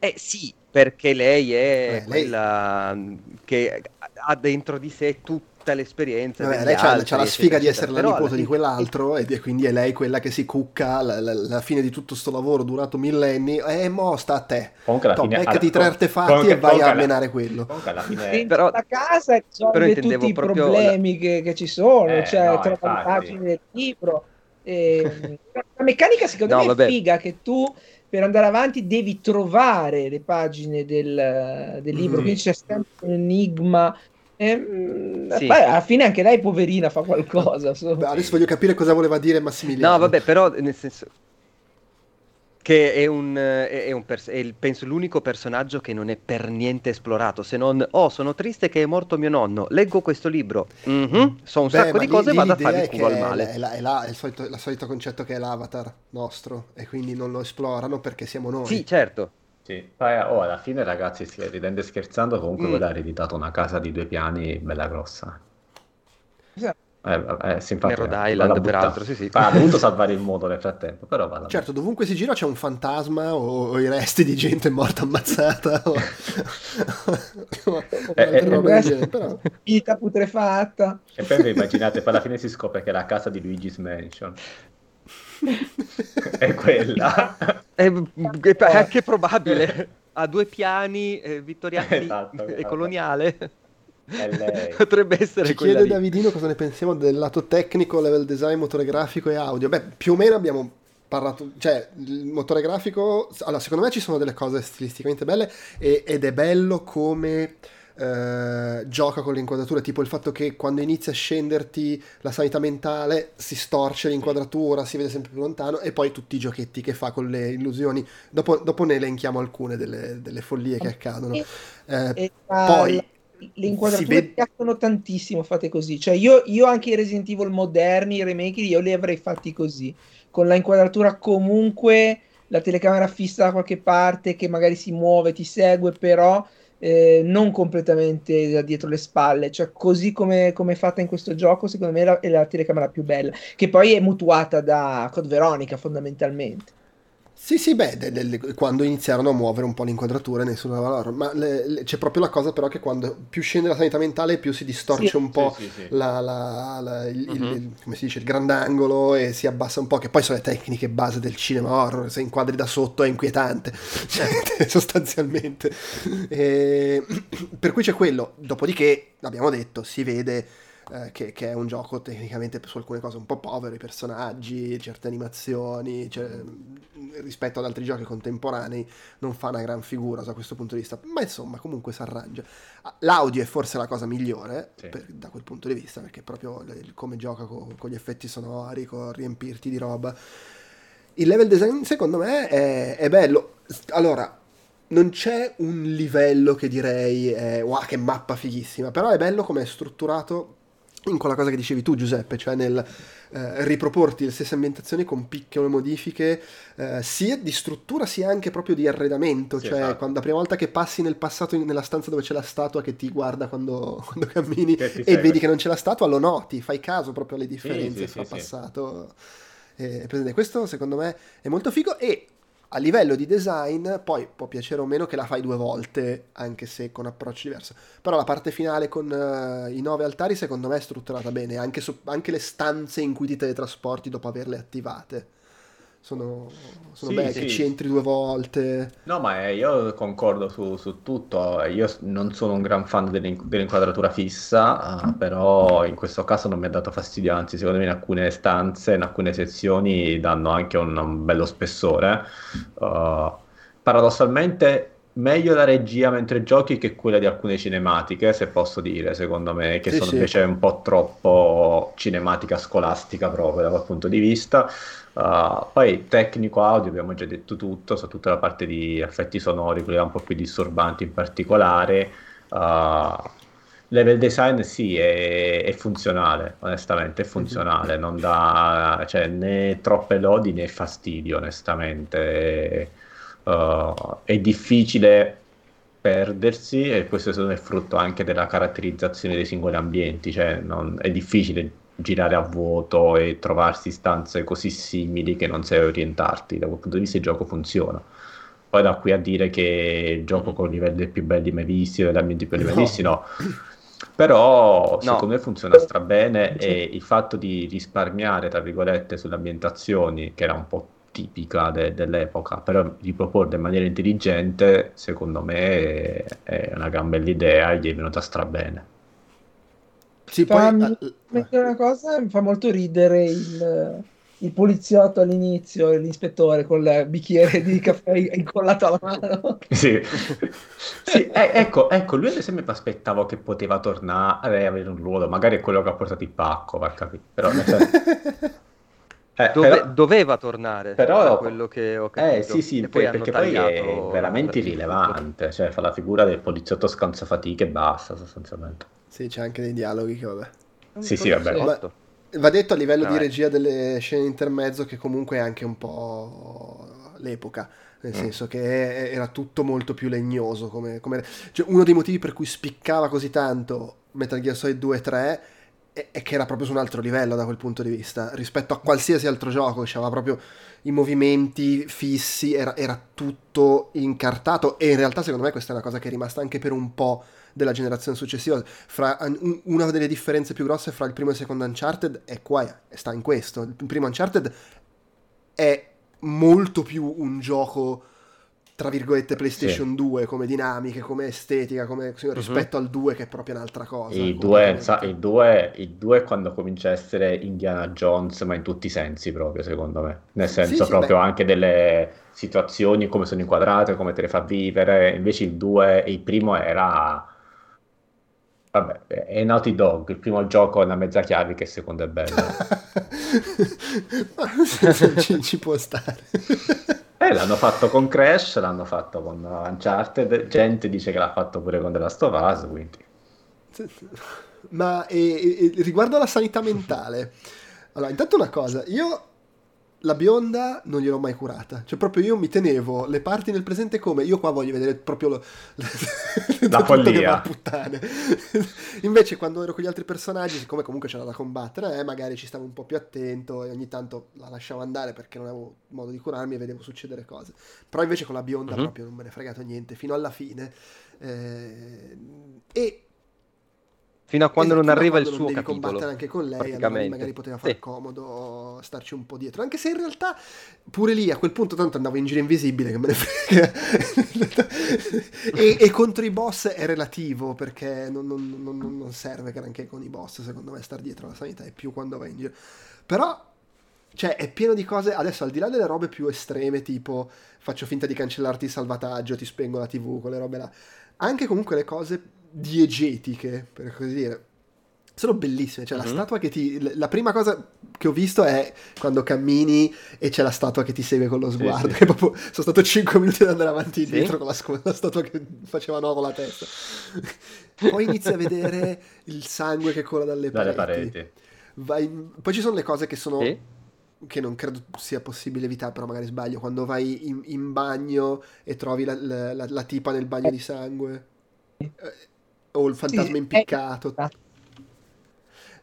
Eh sì, perché lei è Eh, lei- quella che ha dentro di sé tutta l'esperienza Vabbè, lei c'ha, altri, c'ha la eccetera, sfiga di eccetera. essere la alla nipote di quell'altro è quindi è lei quella che si cucca la, la- la fine di tutto sto lavoro durato millenni e mo sta a te Comunque alla Toh, fine... beccati alla- tre artefatti comunque- e vai a alla- menare quello Comunque alla fine... Però- la casa e però risolve tutti i problemi che, che ci sono, Eh, cioè no, trova pagine del libro. E, <laughs> la meccanica secondo No, me vabbè. è figa che tu per andare avanti devi trovare le pagine del, del libro, Mm. quindi c'è sempre un enigma. E, mm, Sì. poi alla fine anche lei, poverina, fa qualcosa. so. Beh, adesso voglio capire cosa voleva dire Massimiliano No, vabbè, però nel senso che è un, è, è un pers- è il- penso l'unico personaggio che non è per niente esplorato, se non oh, sono triste che è morto mio nonno, leggo questo libro. Mhm, so un Beh, sacco di cose e vado a fare il culo al male. È, la- è la- è il, solito, il solito concetto che è l'avatar nostro e quindi non lo esplorano perché siamo noi. Sì, certo. Sì, poi oh, alla fine ragazzi, ridendo e scherzando, comunque Mm. quella ha ereditato una casa di due piani bella grossa. Esatto. Eh, eh, Nel Rhode eh, Island, peraltro, sì, sì. Ah, ha dovuto <laughs> salvare il mondo nel frattempo, però vado a Certo, dovunque si gira c'è un fantasma o, o i resti di gente morta ammazzata o, o Eh, eh, eh, però Vita putrefatta. E poi vi immaginate, poi alla fine si scopre che è la casa di Luigi's Mansion. È quella. È, è è anche probabile. Ha due piani, eh, vittoriani <laughs> Esatto, e esatto. coloniale. È lei. Potrebbe essere Ci chiede lì. Davidino cosa ne pensiamo del lato tecnico, level design, motore grafico e audio. Beh, più o meno abbiamo parlato, cioè il motore grafico, allora secondo me ci sono delle cose stilisticamente belle e- ed è bello come eh, gioca con le inquadrature, tipo il fatto che quando inizia a scenderti la sanità mentale si storce l'inquadratura, si vede sempre più lontano e poi tutti i giochetti che fa con le illusioni. Dopo, dopo ne elenchiamo alcune delle, delle follie che accadono. Eh, poi le inquadrature vede- piacciono tantissimo fatte così. Cioè, io, io anche i Resident Evil moderni, i remake, io li avrei fatti così. Con la inquadratura comunque, la telecamera fissa da qualche parte che magari si muove, ti segue, però eh, non completamente da dietro le spalle. Cioè, così come, come è fatta in questo gioco, secondo me è la, è la telecamera più bella. Che poi è mutuata da Code Veronica, fondamentalmente. Sì, sì, beh, de- de- quando iniziarono a muovere un po' l'inquadratura ne sono loro, ma le- le- c'è proprio la cosa però che quando più scende la sanità mentale più si distorce Sì. un po' Sì, sì, sì. la- la- la- il, il- Mhm. il- come si dice, il grandangolo e si abbassa un po', che poi sono le tecniche base del cinema horror, se inquadri da sotto è inquietante, <laughs> cioè, sostanzialmente. E- <clears throat> per cui c'è quello, dopodiché, abbiamo detto, si vede eh, che, che è un gioco tecnicamente su alcune cose un po' povero, i personaggi, certe animazioni, cioè, rispetto ad altri giochi contemporanei non fa una gran figura da questo punto di vista, ma insomma comunque si arrangia. Ah, L'audio è forse la cosa migliore Sì. per- da quel punto di vista, perché proprio le- come gioca co- con, gli effetti sonori, con riempirti di roba. Il level design secondo me è, è bello. Allora, non c'è un livello che direi è wow, che mappa fighissima, però è bello come è strutturato in quella cosa che dicevi tu Giuseppe, cioè nel eh, riproporti le stesse ambientazioni con piccole modifiche eh, sia di struttura sia anche proprio di arredamento, Sì, cioè esatto. quando la prima volta che passi nel passato in- nella stanza dove c'è la statua che ti guarda quando, <laughs> quando cammini e segue. vedi che non c'è la statua, lo noti, fai caso proprio alle differenze sì, fra sì, sì. passato e presente. Questo secondo me è molto figo e a livello di design poi può piacere o meno che la fai due volte, anche se con approcci diversi. Però la parte finale con eh, i nove altari secondo me è strutturata bene, anche, su- anche le stanze in cui ti teletrasporti dopo averle attivate. Sono, sono Sì, belle, sì. che ci entri due volte. No, ma eh, io concordo su, su tutto. Io non sono un gran fan dell'in- dell'inquadratura fissa, eh, però in questo caso non mi ha dato fastidio, anzi, secondo me in alcune stanze, in alcune sezioni danno anche un, un bello spessore. Eh, paradossalmente, meglio la regia mentre giochi che quella di alcune cinematiche, se posso dire, secondo me, che Sì, sono sì. invece un po' troppo cinematica scolastica proprio da quel punto di vista. Uh, poi tecnico audio abbiamo già detto tutto, su tutta la parte di effetti sonori, quelli un po' più disturbanti in particolare. Uh, level design sì, è, è funzionale, onestamente, è funzionale, non dà cioè, né troppe lodi né fastidio, onestamente. Uh, è difficile perdersi e questo è frutto anche della caratterizzazione dei singoli ambienti, cioè non- è difficile girare a vuoto e trovarsi stanze così simili che non sai orientarti, da quel punto di vista il gioco funziona. Poi da qui a dire che il gioco con i livelli più belli mai visti, o gli ambienti più belli mai No. visti, no. Però secondo No. me funziona strabene e il fatto di risparmiare, tra virgolette, sulle ambientazioni, che era un po' tipica de- dell'epoca, però riproporle in maniera intelligente, secondo me è, è una gran bella idea e gli è venuta strabene. Sì, Fammi poi... ah, mettere una cosa, mi fa molto ridere il, il poliziotto all'inizio, l'ispettore con il bicchiere di <laughs> caffè incollato alla mano. Sì, <laughs> Sì, eh, ecco, ecco, lui ad esempio mi aspettavo che poteva tornare e avere un ruolo, magari è quello che ha portato il pacco, va capito, però nel senso- <laughs> Eh, Dove- però- doveva tornare, però- da quello che ho capito. Eh sì sì, poi perché poi è veramente irrilevante, cioè fa la figura del poliziotto scansafatiche e basta sostanzialmente. Sì, c'è anche dei dialoghi che vabbè. Sì, sì, vabbè. poliziotto. Va detto a livello di Vabbè. regia delle scene intermezzo che comunque è anche un po' l'epoca, nel Mm. senso che era tutto molto più legnoso. Come, come- cioè, uno dei motivi per cui spiccava così tanto Metal Gear Solid 2 e 3 è, è che era proprio su un altro livello da quel punto di vista, rispetto a qualsiasi altro gioco, che aveva proprio i movimenti fissi, era, era tutto incartato e in realtà secondo me questa è una cosa che è rimasta anche per un po' della generazione successiva. Fra, un- una delle differenze più grosse fra il primo e il secondo Uncharted è qua, sta in questo. Il primo Uncharted è molto più un gioco tra virgolette PlayStation 2 come dinamiche, come estetica, come così, rispetto al 2 che è proprio un'altra cosa. Il 2, completamente. il 2, il 2 è quando comincia a essere Indiana Jones, ma in tutti i sensi proprio, secondo me. Nel senso sì, proprio beh. anche delle situazioni, come sono inquadrate, come te le fa vivere. Invece il 2, il primo era... Vabbè, è Naughty Dog, il primo gioco è una mezza chiave che secondo è bello. <laughs> Ci, ci può stare. Eh, l'hanno fatto con Crash, l'hanno fatto con Uncharted, gente dice che l'ha fatto pure con The Last of Us, quindi... Ma e- e- e riguardo alla sanità mentale, allora, intanto una cosa, io la bionda non gliel'ho mai curata, cioè proprio io mi tenevo le parti nel presente come io qua voglio vedere proprio lo, <laughs> tutto follia. puttane. <laughs> Invece quando ero con gli altri personaggi, siccome comunque c'era da combattere, eh, magari ci stavo un po' più attento e ogni tanto la lasciavo andare perché non avevo modo di curarmi e vedevo succedere cose. Però invece con la bionda Mhm. proprio non me ne è fregato niente fino alla fine. Eh, e Fino a quando Esatto, non arriva il quando suo non devi capitolo. combattere anche con lei, allora magari poteva far Sì. comodo starci un po' dietro. Anche se in realtà pure lì a quel punto tanto andavo in giro invisibile che me ne frega. <laughs> e, e contro i boss è relativo perché non, non- non- non serve granché con i boss, secondo me, star dietro alla sanità è più quando vai in giro. Però cioè, è pieno di cose. Adesso, al di là delle robe più estreme, tipo faccio finta di cancellarti il salvataggio, ti spengo la TV, quelle robe là. Anche comunque le cose diegetiche, per così dire. sono bellissime. Cioè, Mhm. la statua che ti. La prima cosa che ho visto è quando cammini e c'è la statua che ti segue con lo Sì, sguardo. sì. Che proprio sono stato 5 minuti ad andare avanti e Sì. indietro con la, scu- la statua che faceva nuovo la testa. Poi inizi a vedere il sangue che cola dalle, dalle pareti. pareti. Vai- Poi ci sono le cose che sono. Sì. Che non credo sia possibile evitare, però magari sbaglio. Quando vai in, in bagno e trovi la, la- la- la tipa nel bagno di sangue. O il fantasma Sì, impiccato. eh,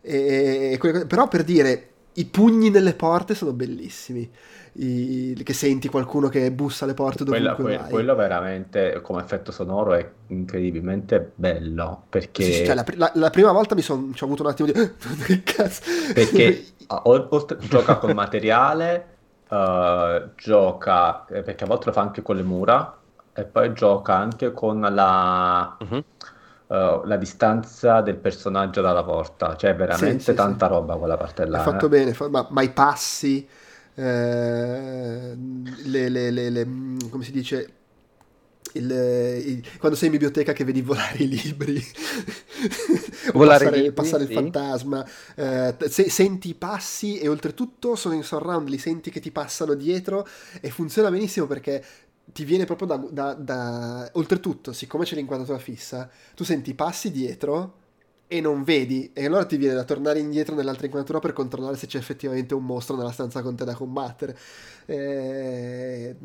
E- e però per dire, i pugni nelle porte sono bellissimi. I- che senti qualcuno che bussa alle porte Quella- dovunque que- quello veramente come effetto sonoro è incredibilmente bello perché, Sì, sì, cioè, la, la- la prima volta mi sono ci ho avuto un attimo di che cazzo perché <laughs> ah, ol- oltre- gioca col materiale, <laughs> eh, gioca eh, perché a volte lo fa anche con le mura e poi gioca anche con la, Mhm. Eh, la distanza del personaggio dalla porta, cioè veramente Sì, sì, tanta roba quella parte là. ha fatto eh. bene, fa- ma, ma i passi, eh, le, le- le- le- come si dice, il- i- quando sei in biblioteca che vedi volare i libri, <laughs> Volare passare, libri, passare il sì. fantasma, eh, se- senti i passi e oltretutto sono in surround, li senti che ti passano dietro e funziona benissimo perché ti viene proprio da, da- da- Oltretutto, siccome c'è l'inquadratura fissa, tu senti i passi dietro e non vedi, e allora ti viene da tornare indietro nell'altra inquadratura per controllare se c'è effettivamente un mostro nella stanza con te da combattere. Eh,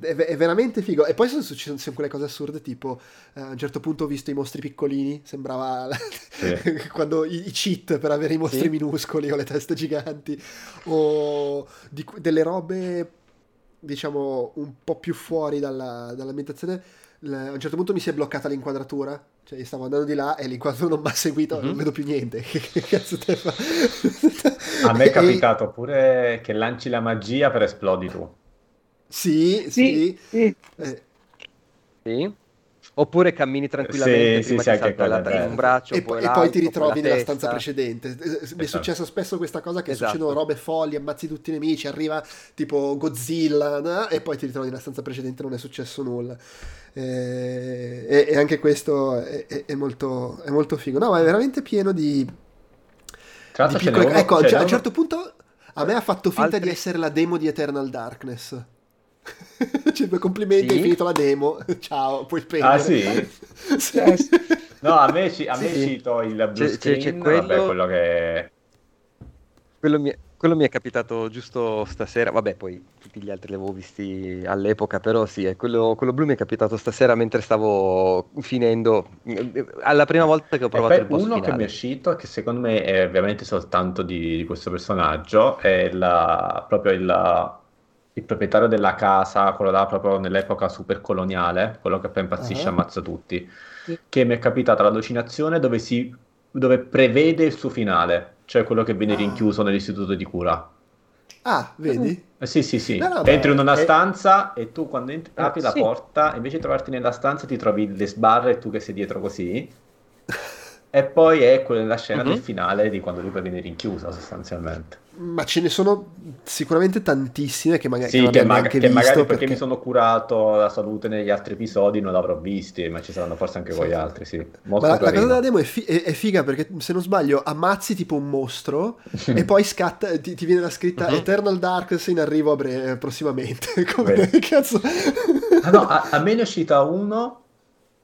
È, è veramente figo. E poi sono successe quelle cose assurde, tipo eh, a un certo punto ho visto i mostri piccolini, sembrava Sì. <laughs> quando i, i cheat per avere i mostri Sì. minuscoli o le teste giganti, o di delle robe diciamo un po' più fuori dalla, dall'ambientazione. A un certo punto mi si è bloccata l'inquadratura, cioè io stavo andando di là e l'inquadratura non mi ha seguito, Mhm. non vedo più niente. <laughs> Che cazzo te fa? A me è <laughs> E- capitato pure che lanci la magia per esplodi tu. Sì, sì. Sì, sì. eh, Sì. Oppure cammini tranquillamente, Sì, prima sì, ti salta la- è un braccio, e, poi e poi ti ritrovi nella testa. stanza precedente. Eh, Mi è Esatto. successo spesso questa cosa che Esatto. succedono robe folli, ammazzi tutti i nemici, arriva tipo Godzilla no? e poi ti ritrovi nella stanza precedente e non è successo nulla. Eh, e, e anche questo è, è- è molto, è molto figo. No, ma è veramente pieno di, Tra di piccole... uno- Ecco, cioè, a un certo punto a me ha fatto finta Altri- di essere la demo di Eternal Darkness. <laughs> cioè, complimenti, Sì? hai finito la demo. <laughs> Ciao, puoi spegnere. Ah sì? <laughs> Sì. Eh, sì. No, a me, ci, a me Sì. cito il blue C'è- c'è- c'è screen, quello- vabbè, quello che... Quello mi, è, quello mi è capitato giusto stasera, vabbè poi tutti gli altri li avevo visti all'epoca, però sì, è quello, quello blu mi è capitato stasera mentre stavo finendo, eh, alla prima volta che ho provato il boss uno che mi è finale. uscito, che secondo me è ovviamente soltanto di, di questo personaggio, è la- proprio il, il proprietario della casa, quello là proprio nell'epoca super coloniale, quello che poi impazzisce e Ah. ammazza tutti, Sì. che mi è capitata l'allucinazione dove, si, dove prevede il suo finale, cioè quello che viene Ah. rinchiuso nell'istituto di cura. Ah, vedi? Eh, sì, sì, sì. No, no, beh, Entri in una è- stanza e tu quando entri- Eh, apri la sì. porta, invece di trovarti nella stanza ti trovi le sbarre e tu che sei dietro così. E poi è quella scena Mhm. del finale di quando lui poi viene rinchiusa sostanzialmente. Ma ce ne sono sicuramente tantissime che magari Sì, che, maga- neanche che magari perché perché... mi sono curato la salute negli altri episodi non l'avrò visti, ma ci saranno forse anche Sì. gli altri, sì. Molto Ma la, la cosa della demo è, fi- è- è figa perché se non sbaglio ammazzi tipo un mostro e poi scatta, ti, ti viene la scritta Mhm. Eternal Darkness in arrivo a bre- prossimamente. <laughs> Come <laughs> cazzo? Ah, no, a, a me ne è uscita uno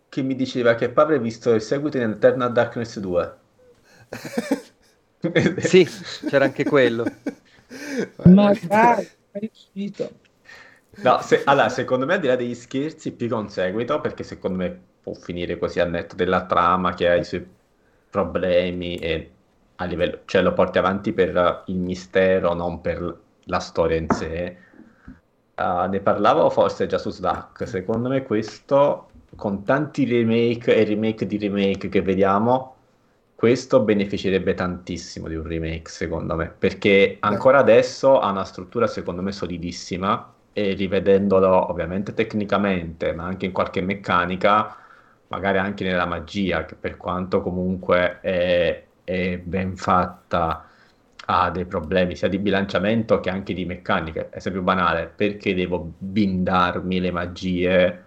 che mi diceva che poi avrei visto il seguito in Eternal Darkness 2. <laughs> Sì, c'era anche quello. <laughs> Magari, è uscito. No, se- allora, secondo me al di là degli scherzi, più che un seguito, perché secondo me può finire così a netto della trama che ha i suoi problemi e a livello, cioè lo porti avanti per il mistero, non per la storia in sé. Ah, ne parlavo forse già su Slack, secondo me questo, con tanti remake e remake di remake che vediamo, questo beneficerebbe tantissimo di un remake, secondo me, perché ancora adesso ha una struttura, secondo me, solidissima e rivedendolo ovviamente tecnicamente, ma anche in qualche meccanica, magari anche nella magia, che per quanto comunque è, è ben fatta, ha dei problemi sia di bilanciamento che anche di meccanica. Esempio banale, perché devo bindarmi le magie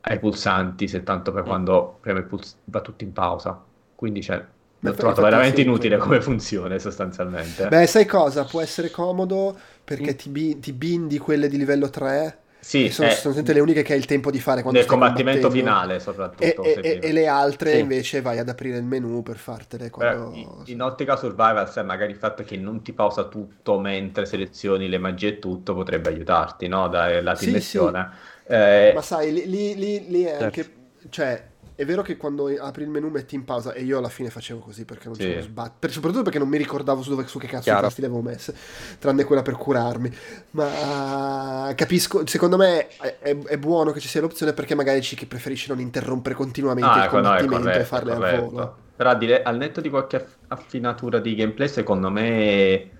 ai pulsanti se tanto per quando premo il puls- va tutto in pausa? Quindi c'è L'ho trovato veramente inutile <laughs> come funzione sostanzialmente. Beh, sai cosa? Può essere comodo perché ti, bi- ti bindi quelle di livello 3 sì, sono eh, sostanzialmente le uniche che hai il tempo di fare quando nel combattimento finale soprattutto. E, e- e le altre Sì. invece vai ad aprire il menu per fartele quando... in- in ottica survival, sai, magari il fatto che non ti pausa tutto mentre selezioni le magie e tutto potrebbe aiutarti, no? Dare la Sì, dimensione. Eh, Ma sai, lì, lì- lì- lì è Certo. anche... Cioè, è vero che quando apri il menu metti in pausa e io alla fine facevo così perché non Sì. c'era sbat... per- soprattutto perché non mi ricordavo su, dove, su che cazzo Chiaro. tasti le avevo messe, tranne quella per curarmi. Ma capisco, secondo me è, è- è buono che ci sia l'opzione perché magari ci chi preferisce non interrompere continuamente Ah, il ecco, no, combattimento e corretto, farle è al corretto. volo. Però al netto di qualche aff- affinatura di gameplay, secondo me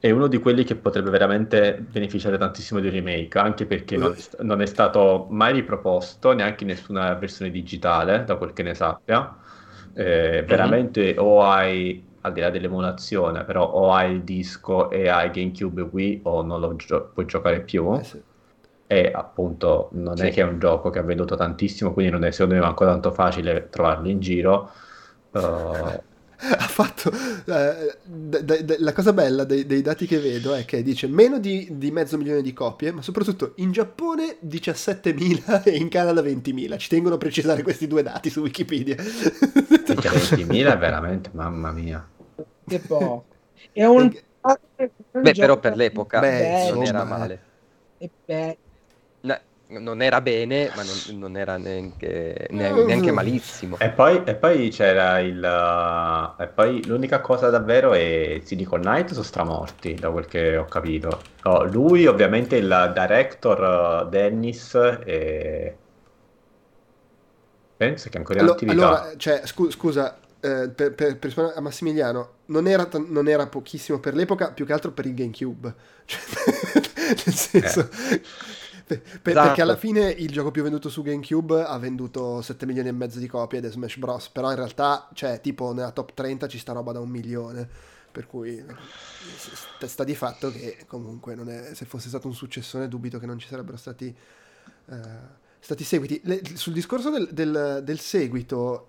è uno di quelli che potrebbe veramente beneficiare tantissimo di un remake, anche perché non, è non è stato mai riproposto neanche in nessuna versione digitale, da quel che ne sappia. Eh, veramente o hai, al di là dell'emulazione, però o hai il disco e hai GameCube Wii o non lo gio- puoi giocare più. Eh sì. E appunto non è Sì. che è un gioco che ha venduto tantissimo, quindi non è secondo me manco tanto facile trovarlo in giro. Uh, <laughs> ha fatto eh, d- d- d- la cosa bella dei, dei dati che vedo è che dice meno di, di mezzo milione di copie ma soprattutto in Giappone 17.000 e in Canada 20.000 ci tengono a precisare questi due dati su Wikipedia minchia, 20.000 è veramente, mamma mia. Che po'. <laughs> È un... Beh, però per l'epoca Beh, non era insomma, male. E beh, non era bene, ma non, non era neanche, ne- neanche malissimo. E poi, e poi c'era il... uh, e poi l'unica cosa davvero è Silicon Knight sono stramorti, da quel che ho capito. Oh, lui ovviamente il director uh, Dennis e... Penso che ancora in Allo- attività. allora cioè, scu- scusa eh, per, per- per rispondere a Massimiliano non era, t- non era pochissimo per l'epoca più che altro per il GameCube <laughs> Cioè, nel senso per- per- Esatto. perché alla fine il gioco più venduto su GameCube ha venduto 7 milioni e mezzo di copie ed è Smash Bros però in realtà cioè tipo nella top 30 ci sta roba da un milione per cui sta, di fatto che comunque non è, se fosse stato un successone dubito che non ci sarebbero stati eh, stati seguiti. Le- sul discorso del, del- del seguito,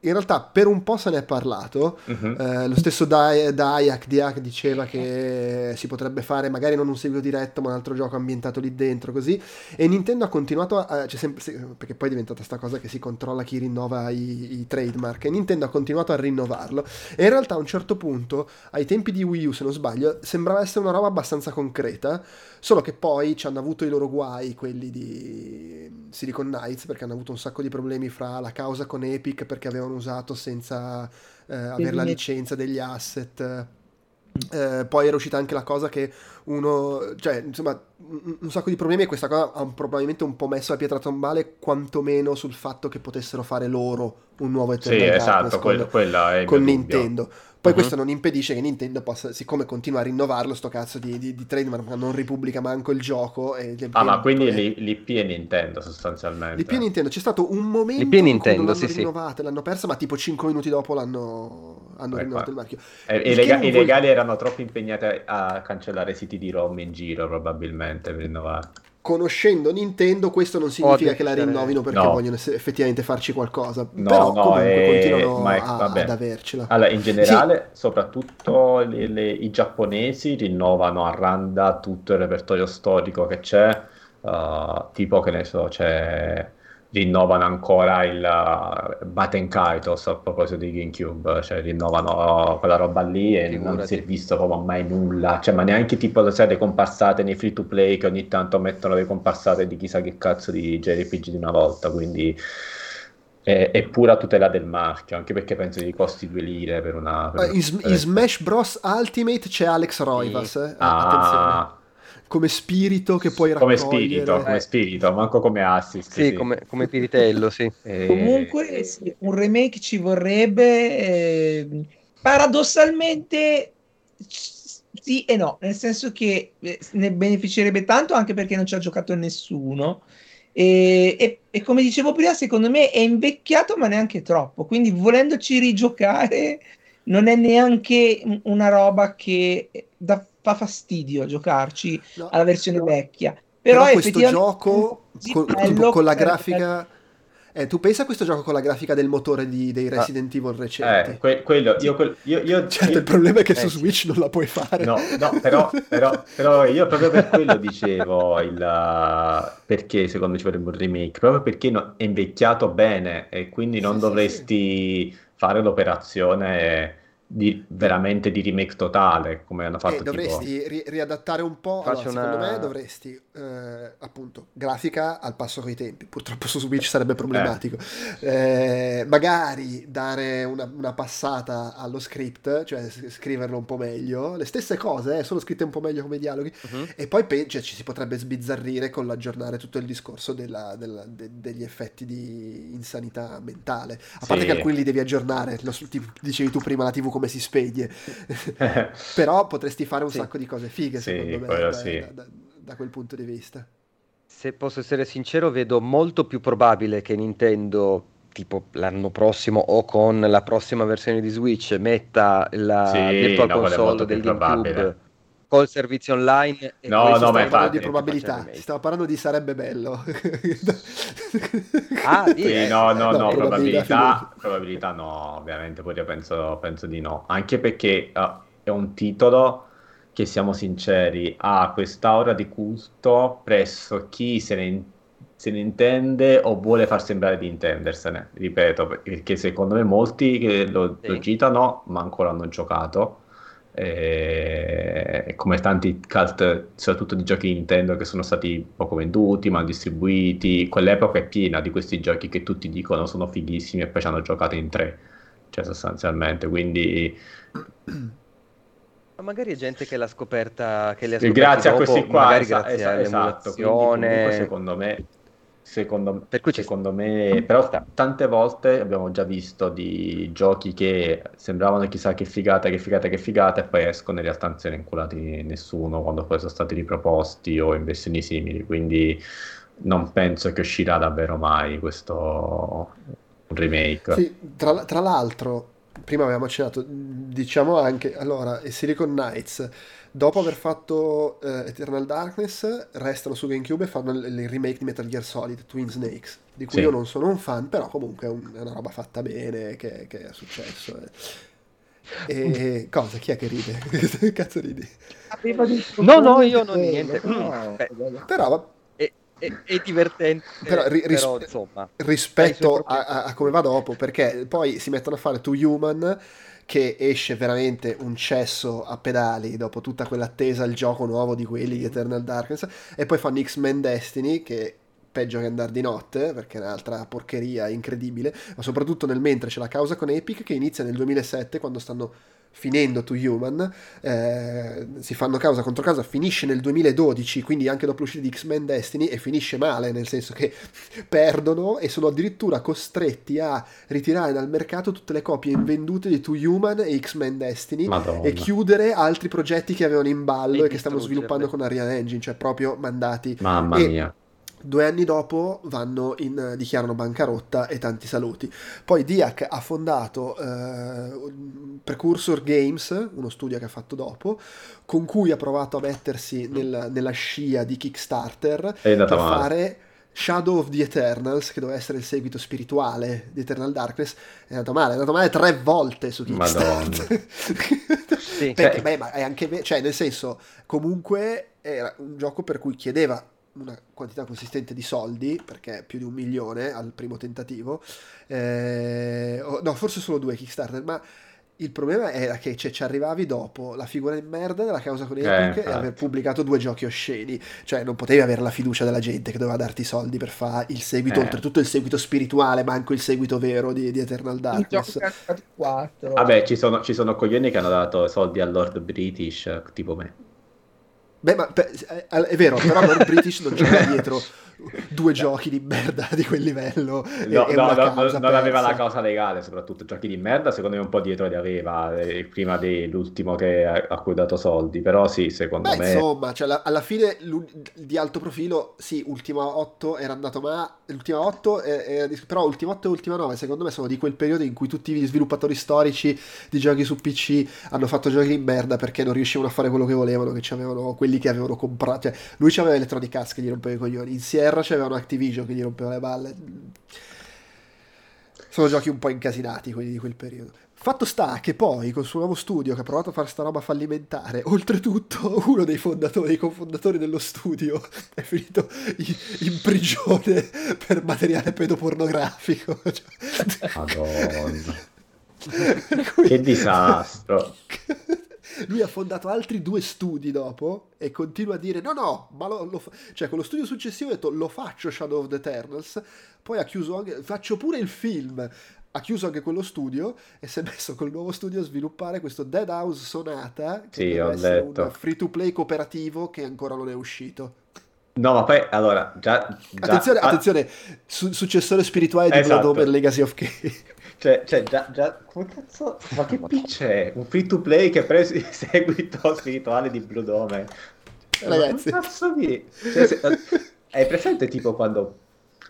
in realtà per un po' se ne è parlato. Mhm. Eh, lo stesso Dayak Diak diceva che si potrebbe fare magari non un seguito diretto, ma un altro gioco ambientato lì dentro, così. E Nintendo ha continuato a. c'è sempre, se- perché poi è diventata sta cosa che si controlla chi rinnova i, i trademark. E Nintendo ha continuato a rinnovarlo. E in realtà a un certo punto, ai tempi di Wii U, se non sbaglio, sembrava essere una roba abbastanza concreta. Solo che poi ci hanno avuto i loro guai, quelli di Silicon Knights, perché hanno avuto un sacco di problemi fra la causa con Epic perché avevano usato senza eh, avere la licenza degli asset. Eh, poi era uscita anche la cosa che uno, cioè, insomma, un, un sacco di problemi e questa cosa ha un- probabilmente un po' messo la pietra tombale, quantomeno sul fatto che potessero fare loro un nuovo Sì, Eternal Darkness esatto, con- quello è con mio dubbio. Poi Mhm. questo non impedisce che Nintendo possa, siccome continua a rinnovarlo, sto cazzo di, di, di trademark, ma non ripubblica manco il gioco. E, Ah, ma quindi e- l'i- l'IP è Nintendo sostanzialmente. L'IP è Nintendo, c'è stato un momento L'IP è in cui Nintendo, l'hanno sì, sì. rinnovata, l'hanno persa, ma tipo 5 minuti dopo l'hanno hanno Ecco. rinnovato il marchio. E, lega- i vuol- legali erano troppo impegnati a, cancellare siti di ROM in giro, probabilmente, per rinnovare. Conoscendo Nintendo, questo non significa che la rinnovino perché No. vogliono effettivamente farci qualcosa. No, Però no, comunque eh, continuano è- a- ad avercela. Allora, in generale, soprattutto le- le- i giapponesi rinnovano a randa tutto il repertorio storico che c'è, uh, tipo che ne so, c'è rinnovano ancora il uh, Baten Kaitos a proposito di GameCube, cioè rinnovano quella roba lì e non Figurati. si è visto proprio mai nulla, cioè ma neanche tipo sai, le comparsate nei free to play che ogni tanto mettono le comparsate di chissà che cazzo di JRPG di una volta, quindi è, è pura tutela del marchio, anche perché penso di costi due lire per una... per Eh, In, Sm- in Smash Bros. Ultimate c'è Alex Roivas, eh. Ah, attenzione. Come spirito che puoi come raccogliere. spirito, come Eh. spirito, manco come assist. Sì, come, come Piritello, sì. <laughs> Eh, Comunque sì, un remake ci vorrebbe eh, paradossalmente sì e no, nel senso che eh, ne beneficerebbe tanto anche perché non ci ha giocato nessuno e, e- e come dicevo prima secondo me è invecchiato ma neanche troppo, quindi volendoci rigiocare non è neanche un- una roba che dà- fa fastidio giocarci No. alla versione vecchia. Però, Però, questo gioco con, bello tipo, con la grafica Eh, tu pensa a questo gioco con la grafica del motore di, dei Resident Evil recenti? Eh, que- quello, io, quel- io, io- <laughs> certo, io- il problema è che eh, su sì. Switch non la puoi fare. No, no, però, però, però io proprio per quello <laughs> dicevo il, uh, perché secondo me ci vorrebbe un remake, proprio perché no- è invecchiato bene e quindi non Sì, sì, dovresti fare l'operazione di, veramente di remake totale come hanno fatto Eh, tipo... dovresti ri- riadattare un po'. Allora, secondo una- me dovresti, eh, appunto, grafica al passo coi tempi. Purtroppo su Switch sarebbe problematico. Eh, magari dare una, una passata allo script, cioè scriverlo un po' meglio. Le stesse cose, eh, sono scritte un po' meglio come dialoghi. Mhm. E poi pe- cioè, ci si potrebbe sbizzarrire con l'aggiornare tutto il discorso della- della- de- degli effetti di insanità mentale. A parte Sì. che alcuni li devi aggiornare, lo, ti- dicevi tu prima la TV come si spegne. <laughs> Però potresti fare un Sì. sacco di cose fighe, Sì, secondo me, da, sì. da- da- quel punto di vista. Se posso essere sincero, vedo molto più probabile che Nintendo, tipo l'anno prossimo o con la prossima versione di Switch, metta la Sì, Virtual no, Console del. GameCube col servizio online. E No, poi no, si ma Stiamo sta parlando infatti- di probabilità, remake. stiamo parlando di sarebbe bello. Ah, <laughs> sì, eh, no, no, no, no, probabilità, probabilità, no, ovviamente, poi io penso, penso di no, anche perché eh, è un titolo che, siamo sinceri, ha quest'aura di culto presso chi se ne, se ne intende o vuole far sembrare di intendersene, ripeto, perché secondo me molti che lo, lo Sì. citano ma ancora hanno giocato, e come tanti cult, soprattutto di giochi Nintendo che sono stati poco venduti, mal distribuiti, quell'epoca è piena di questi giochi che tutti dicono sono fighissimi e poi ci hanno giocato in tre, cioè sostanzialmente, quindi Ma magari è gente che l'ha scoperta, che le ha scoperti grazie a dopo, questi qua, magari esa- grazie esa- esatto, quindi secondo me, secondo, Per cui secondo me, però t- tante volte abbiamo già visto di giochi che sembravano chissà che figata, che figata, che figata, e poi escono in realtà non se ne è inculati nessuno quando poi sono stati riproposti o in versioni simili, quindi non penso che uscirà davvero mai questo remake. Sì, tra, tra l'altro, prima avevamo accennato, diciamo anche, allora, Silicon Knights, dopo aver fatto eh, Eternal Darkness, restano su GameCube e fanno il, il remake di Metal Gear Solid, Twin Snakes, di cui Sì. io non sono un fan, però comunque è, un- è una roba fatta bene, che, che è successo. eh. E <laughs> cosa? Chi è che ride? Che <laughs> cazzo ridi? No, no, io non niente. no, Beh. Però va- È, è- è divertente, Però ri- ris- però insomma. rispetto a- a come va dopo, perché poi si mettono a fare To Human che esce veramente un cesso a pedali dopo tutta quell'attesa al gioco nuovo di quelli di Eternal Darkness e poi fanno X-Men Destiny che peggio che andare di notte perché è un'altra porcheria incredibile ma soprattutto nel mentre c'è la causa con Epic che inizia nel 2007 quando stanno finendo To Human eh, si fanno causa contro causa finisce nel 2012 quindi anche dopo l'uscita di X-Men Destiny e finisce male nel senso che <laughs> perdono e sono addirittura costretti a ritirare dal mercato tutte le copie invendute di To Human e X-Men Destiny Madonna. e chiudere altri progetti che avevano in ballo E e, che stavano sviluppando con Ariane Engine, cioè proprio mandati. Mamma E mia. Due anni dopo vanno in, dichiarano bancarotta e tanti saluti. Poi Diak ha fondato eh, Precursor Games, uno studio che ha fatto dopo, con cui ha provato a mettersi nel- nella scia di Kickstarter per male. fare Shadow of the Eternals, che doveva essere il seguito spirituale di Eternal Darkness. È andato male, è andato male tre volte su Kickstarter. <laughs> Sì. Perché, beh, ma è anche cioè, nel senso, comunque era un gioco per cui chiedeva una quantità consistente di soldi, perché più di un milione al primo tentativo, eh, no, forse solo due Kickstarter, ma il problema era che cioè, ci arrivavi dopo la figura di merda della causa con Eh, Epic e infatti. aver pubblicato due giochi osceni, cioè non potevi avere la fiducia della gente che doveva darti i soldi per fare il seguito, Eh. oltretutto il seguito spirituale, manco il seguito vero di, di Eternal Darkness. che hanno fatto 4. Vabbè, ci sono, ci sono coglioni che hanno dato soldi al Lord British, eh, tipo me. Beh, ma per- è, è vero, però Lord British non c'era dietro due giochi di merda di quel livello No, e no, no, causa non aveva la causa legale, soprattutto giochi di merda, secondo me un po' dietro li aveva, eh, prima dell'ultimo che, a cui ho dato soldi, però sì, secondo Beh, me... insomma, cioè, alla, alla fine di alto profilo, sì, Ultima 8 era andato ma l'Ultima 8, è- era dis- però Ultima 8 e Ultima 9 secondo me sono di quel periodo in cui tutti gli sviluppatori storici di giochi su PC hanno fatto giochi di merda perché non riuscivano a fare quello che volevano, che c'avevano quelli che avevano comprato, cioè lui c'aveva Electronic Arts che gli rompeva i coglioni, in Sierra c'avevano Activision che gli rompeva le balle. sono giochi un po' incasinati quelli di quel periodo. Fatto sta che poi col suo nuovo studio che ha provato a fare sta roba fallimentare, oltretutto <laughs> uno dei fondatori, dei cofondatori dello studio <laughs> è finito in, in prigione per materiale pedopornografico. <laughs> Madonna. che disastro. Lui ha fondato altri due studi dopo e continua a dire no no, ma lo, lo fa-". cioè con lo studio successivo ha detto lo faccio Shadow of the Eternals, poi ha chiuso anche, faccio pure il film, ha chiuso anche quello studio e si è messo col nuovo studio a sviluppare questo Dead House Sonata che Sì, deve ho essere letto. un free to play cooperativo che ancora non è uscito. No, ma poi allora, già, già- Attenzione, attenzione, su- successore spirituale di Esatto. Blood Legacy of Kain. Cioè, cioè, già, già, come cazzo, ma che <laughs> pitch è? Un free to play che ha preso il <laughs> seguito spirituale di Blue Dome. Ragazzi. Ma cazzo di... Cioè, se- <laughs> hai presente tipo quando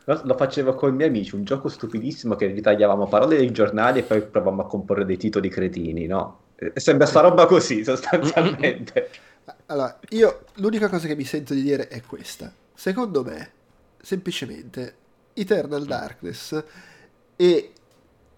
lo, facevo con i miei amici, un gioco stupidissimo che ritagliavamo parole dei giornali e poi provavamo a comporre dei titoli cretini, no? Sembra sta roba così, sostanzialmente. Allora, io l'unica cosa che mi sento di dire è questa. Secondo me, semplicemente, Eternal Darkness e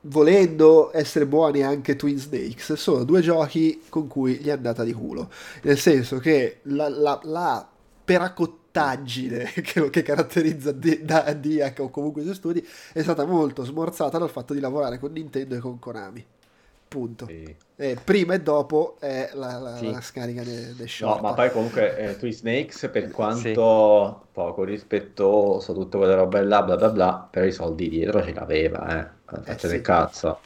volendo essere buoni anche Twin Snakes sono due giochi con cui gli è andata di culo. Nel senso che la, la, la peracottaggine <laughs> che, che caratterizza da Diac o comunque i suoi studi è stata molto smorzata dal fatto di lavorare con Nintendo e con Konami. Punto. Sì. E prima e dopo è la, la- Sì. la scarica dei de No, short. ma poi comunque eh, Twin Snakes per quanto poco rispettoso, tutte quelle robe là, bla bla bla, però i soldi dietro ce l'aveva, eh. Faccia sì. del cazzo.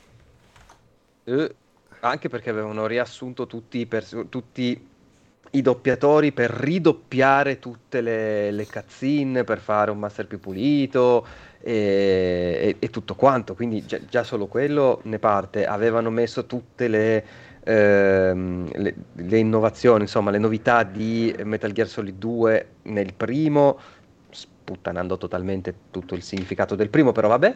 Eh, anche perché avevano riassunto tutti, i pers- tutti i doppiatori per ridoppiare tutte le, le cutscene, per fare un master più pulito e, e- tutto quanto. Quindi già, già solo quello ne parte. Avevano messo tutte le, ehm, le- le innovazioni, insomma, le novità di Metal Gear Solid 2 nel primo, sputtanando totalmente tutto il significato del primo, però vabbè.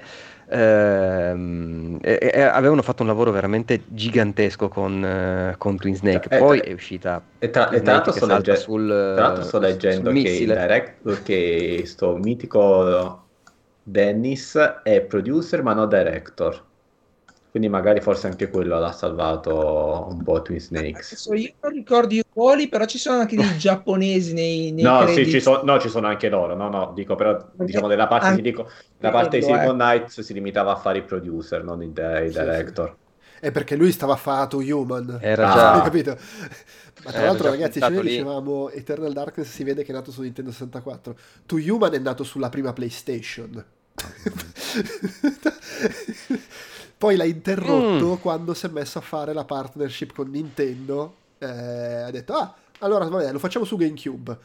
Ehm, e- e- avevano fatto un lavoro veramente gigantesco con, eh, con Twin Snake. Eh, Poi eh, è uscita E tra, e tra l'altro che sto, legge- sul, tra sto sul leggendo che il missile. direct, che sto mitico Dennis è producer ma non director. Quindi magari forse anche quello l'ha salvato un po' Twin Snakes. Adesso io non ricordo i ruoli, però ci sono anche dei <laughs> giapponesi nei, nei No, sì, ci sono, no, ci sono anche loro. No, no, dico però, diciamo, della parte, Anche dico, la parte di Simon Knights si limitava a fare i producer, non i, i Sì, director. È perché lui stava fatto Human. Era Ah. già capito? Ma tra l'altro, ragazzi, lì. dicevamo Eternal Darkness si vede che è nato su Nintendo 64. To Human è nato sulla prima PlayStation. Poi l'ha interrotto Mm. quando si è messo a fare la partnership con Nintendo. Eh, ha detto, ah, allora vabbè, lo facciamo su GameCube.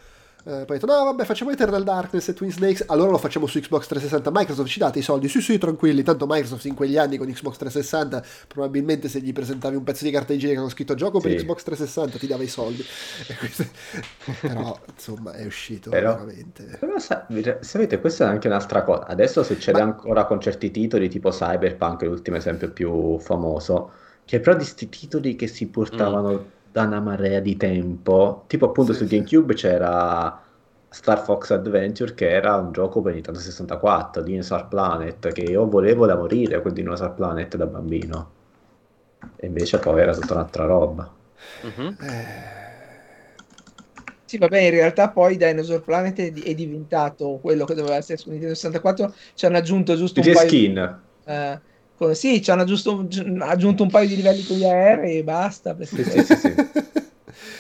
Eh, poi ha detto, no, vabbè, facciamo Eternal Darkness e Twin Snakes. Allora lo facciamo su Xbox 360. Microsoft ci date i soldi? Sì, sì, tranquilli. Tanto Microsoft in quegli anni con Xbox 360, probabilmente se gli presentavi un pezzo di carta igienica con scritto gioco per Sì. Xbox 360 ti dava i soldi. <laughs> E questo- <laughs> Però, insomma, è uscito Però- veramente. Però sa- sapete, questa è anche un'altra cosa. Adesso c'è Ma- ancora con certi titoli, tipo Cyberpunk, è l'ultimo esempio più famoso, che però di sti titoli che si portavano da una marea di tempo, tipo appunto Sì, su sì. GameCube c'era Star Fox Adventure, che era un gioco per Nintendo 64, Dinosaur Planet, che io volevo da morire quel Dinosaur Planet da bambino. E invece poi era tutta un'altra roba. Mhm. Eh, Sì, vabbè, in realtà poi Dinosaur Planet è, di- è diventato quello che doveva essere su Nintendo 64. Ci hanno aggiunto giusto un paio Skin. eh, con- sì, ci hanno giusto- gi- aggiunto un paio di livelli con gli aerei e basta. perché- Sì, sì, sì. <laughs>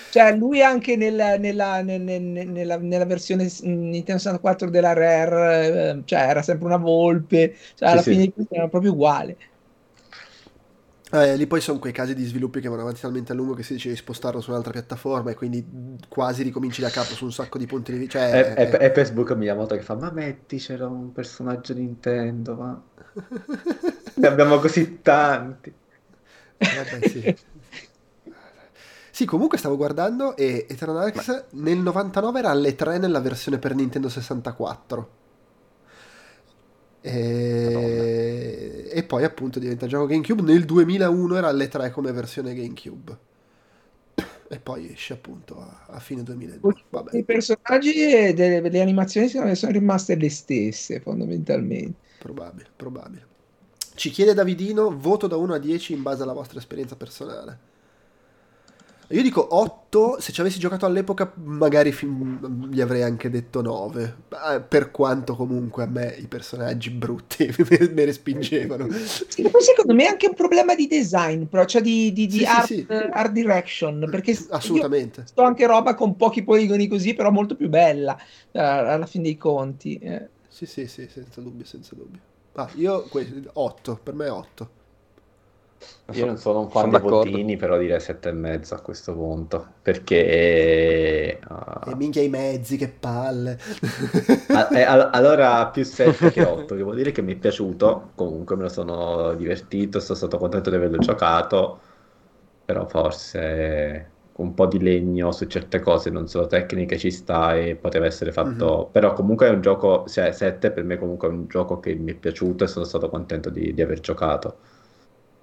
Cioè, lui anche nella, nella- nel- nel- nella- nella versione Nintendo 64 della Rare, eh, cioè, era sempre una volpe. Cioè, alla Sì, fine sì. di tutto era proprio uguale. Eh, lì poi sono quei casi di sviluppi che vanno avanti talmente a lungo che si decide di spostarlo su un'altra piattaforma e quindi quasi ricominci da capo su un sacco di punti di vista. Cioè, E, e, e Facebook Miyamoto che fa, ma metti c'era un personaggio Nintendo, ma ne abbiamo così tanti. Vabbè, sì. Sì, comunque stavo guardando e Eternal Darkness nel 99 era alle 3 nella versione per Nintendo 64. E... e poi appunto diventa gioco GameCube. Nel 2001 era alle 3 come versione GameCube. E poi esce appunto a, a fine 2002. Vabbè, I personaggi e delle, le animazioni sono, sono rimaste le stesse, fondamentalmente. Probabile, probabile. Ci chiede Davidino, voto da 1 a 10 in base alla vostra esperienza personale. Io dico 8, se ci avessi giocato all'epoca magari fin- gli avrei anche detto 9, eh, per quanto comunque a me i personaggi brutti <laughs> mi respingevano. Sì, poi secondo me è anche un problema di design, però, cioè di, di, di Sì, sì, art, sì. art direction, perché Assolutamente. sto anche roba con pochi poligoni così, però molto più bella eh, alla fine dei conti. eh. Sì, sì, sì, senza dubbio, senza dubbio. Ah, io 8, per me 8. Io non sono un fan Sono dei d'accordo. votini, però direi sette e mezzo a questo punto. Perché... ah, E minchia i mezzi, che palle. a- eh, <laughs> al- allora più 7 che 8, che vuol dire che mi è piaciuto. Comunque me lo sono divertito, sono stato contento di averlo giocato. Però forse un po' di legno su certe cose, non solo tecniche, ci sta e poteva essere fatto. Però comunque è un gioco, cioè 7 per me comunque è un gioco che mi è piaciuto e sono stato contento di, di aver giocato.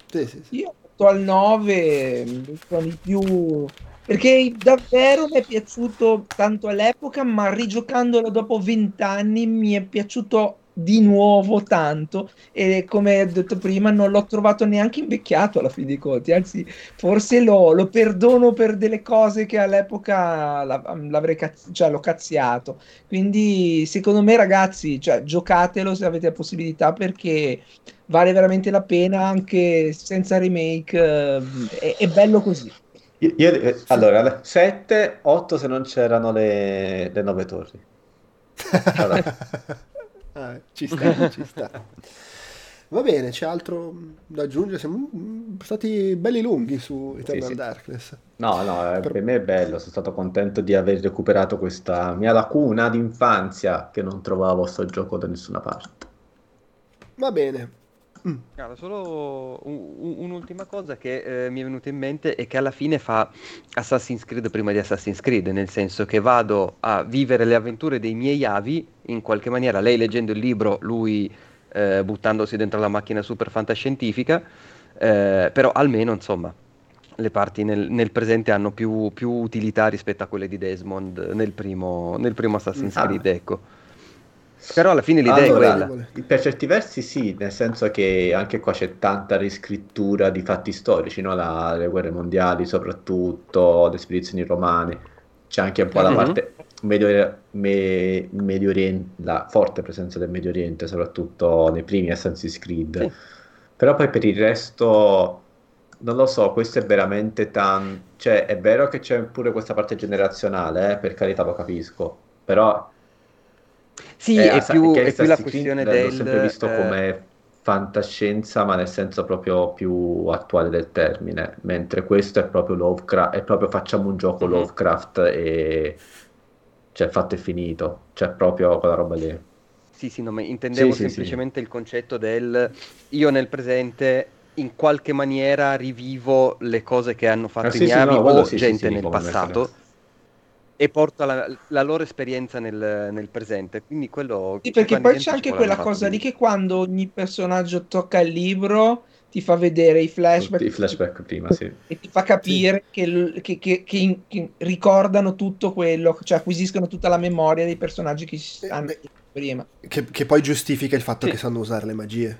Sì, sì, sì. Io sto al 9, mi sono di più perché davvero mi è piaciuto tanto all'epoca, ma rigiocandolo dopo vent'anni mi è piaciuto di nuovo tanto e come ho detto prima non l'ho trovato neanche invecchiato alla fine dei conti, anzi forse lo, lo perdono per delle cose che all'epoca la- l'avrei cazz- cioè, l'ho cazziato. Quindi secondo me ragazzi, cioè, giocatelo se avete la possibilità perché vale veramente la pena anche senza remake, eh, è, è bello così. Io, io- eh, allora, 7, 8 se non c'erano le, le 9 torri. <laughs> Allora, Ah, ci sta, ci sta. Va bene, c'è altro da aggiungere? Siamo stati belli lunghi su Eternal sì. Darkness. no, no, eh, Per- per me è bello, sono stato contento di aver recuperato questa mia lacuna d'infanzia che non trovavo sto gioco da nessuna parte. Va bene. Mm. Guarda, solo un- un'ultima cosa che eh, mi è venuta in mente è che alla fine fa Assassin's Creed prima di Assassin's Creed, nel senso che vado a vivere le avventure dei miei avi in qualche maniera, lei leggendo il libro, lui eh, buttandosi dentro la macchina super fantascientifica, eh, però almeno insomma le parti nel, nel presente hanno più, più utilità rispetto a quelle di Desmond nel primo, nel primo Assassin's Ah. Creed, ecco. Però alla fine l'idea Allora, è quella. Per certi versi sì, nel senso che anche qua c'è tanta riscrittura di fatti storici, no? La- le guerre mondiali soprattutto, le spedizioni romane, c'è anche un po' la Mhm. parte Medio, me- Medio Oriente, la forte presenza del Medio Oriente, soprattutto nei primi Assassin's Creed. Sì. Però poi per il resto, non lo so, questo è veramente tan... Cioè, è vero che c'è pure questa parte generazionale, eh, per carità lo capisco, però... Sì, è Assa- più, è più la questione Creed l'ho del... sempre visto eh, come fantascienza, ma nel senso proprio più attuale del termine, mentre questo è proprio Lovecraft, è proprio facciamo un gioco Mhm. Lovecraft e cioè fatto e finito, cioè proprio quella roba lì. Sì, sì, no, ma intendevo Sì, sì, sì. semplicemente il concetto del io nel presente in qualche maniera rivivo le cose che hanno fatto Ah, i sì, miei sì, no, o gente sì, nel passato e porto la, la loro esperienza nel, nel presente. Quindi quello Sì, perché poi c'è anche quella cosa lì che quando ogni personaggio tocca il libro ti fa vedere i flashback i flashback prima, sì. e ti fa capire che, l- che- che- che in- che ricordano tutto quello, cioè acquisiscono tutta la memoria dei personaggi che ci Eh, stanno beh. prima. Che, che poi giustifica il fatto Sì. che sanno usare le magie.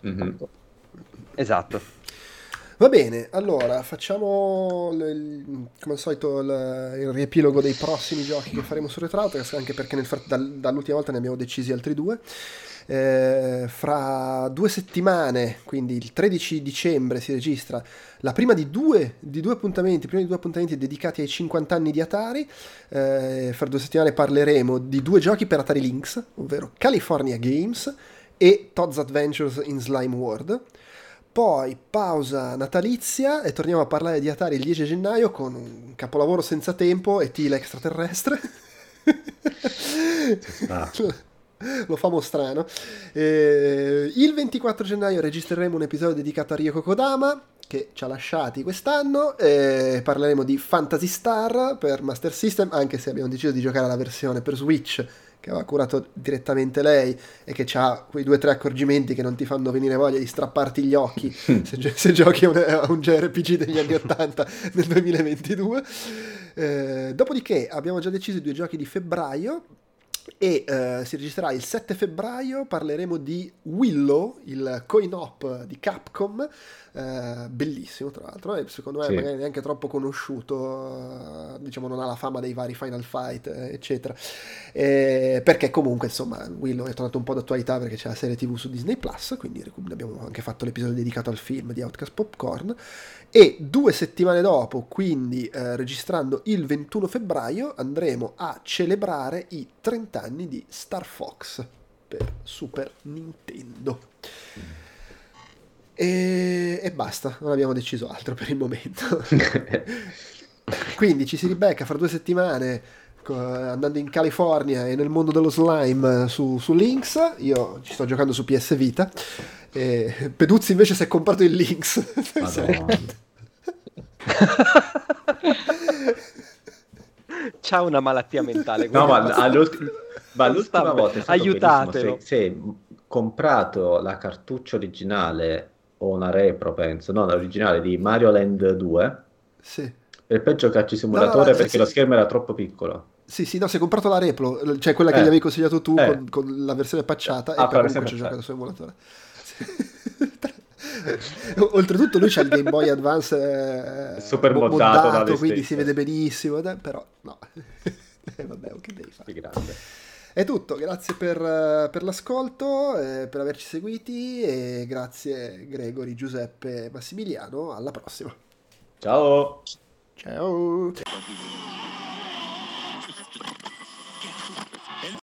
Mhm. Esatto. Va bene, allora facciamo il- come al solito il, il riepilogo dei prossimi giochi che faremo su Retrouters, anche perché nel dal- dall'ultima volta ne abbiamo decisi altri due. Eh, fra due settimane, quindi il 13 dicembre, si registra la prima di due, di due appuntamenti, prima di due appuntamenti dedicati ai 50 anni di Atari. Eh, fra due settimane parleremo di due giochi per Atari Lynx, ovvero California Games e Todd's Adventures in Slime World. Poi pausa natalizia e torniamo a parlare di Atari il 10 gennaio con un capolavoro senza tempo e Tila extraterrestre. sta. <laughs> <laughs> Lo famo strano. Eh, il 24 gennaio registreremo un episodio dedicato a Ryoko Kodama che ci ha lasciati quest'anno. e parleremo di Fantasy Star per Master System, anche se abbiamo deciso di giocare la versione per Switch che aveva curato direttamente lei e che ha quei due o tre accorgimenti che non ti fanno venire voglia di strapparti gli occhi <laughs> se, se giochi a un, a un JRPG degli anni 80 nel 2022. Eh, dopodiché abbiamo già deciso i due giochi di febbraio. E uh, si registrerà il 7 febbraio, parleremo di Willow, il coin-op di Capcom, uh, bellissimo tra l'altro, e secondo me sì. magari neanche troppo conosciuto, uh, diciamo non ha la fama dei vari Final Fight, eccetera, e perché comunque insomma Willow è tornato un po' d'attualità perché c'è la serie tv su Disney Plus, quindi abbiamo anche fatto l'episodio dedicato al film di Outcast Popcorn, e due settimane dopo, quindi eh, registrando il 21 febbraio, andremo a celebrare i 30 anni di Star Fox per Super Nintendo. E, e basta, non abbiamo deciso altro per il momento. <laughs> quindi ci si ribecca fra due settimane andando in California e nel mondo dello slime su, su Lynx. Io ci sto giocando su PS Vita. E Peduzzi invece si è comprato il Lynx. <laughs> <laughs> C'ha una malattia mentale. No, ma, all'ultima, ma l'ultima volta aiutatelo. Se, se comprato la cartuccia originale o una repro, penso, no, l'originale di Mario Land 2. Sì. Per giocarci simulatore no, no, perché sì. lo schermo era troppo piccolo. Sì, sì, no, si è comprato la Replo, cioè quella che eh. gli avevi consigliato tu eh. con, con, la versione patchata ah, e comunque ci ho giocato su emulatore. Oltretutto lui c'ha il Game Boy Advance eh, super moddato, moddato quindi si vede benissimo, eh, però no. <laughs> eh, vabbè, che devi fare? grande. È tutto, grazie per, per l'ascolto, eh, per averci seguiti e grazie Gregory, Giuseppe, Massimiliano, alla prossima. Ciao. Ciao.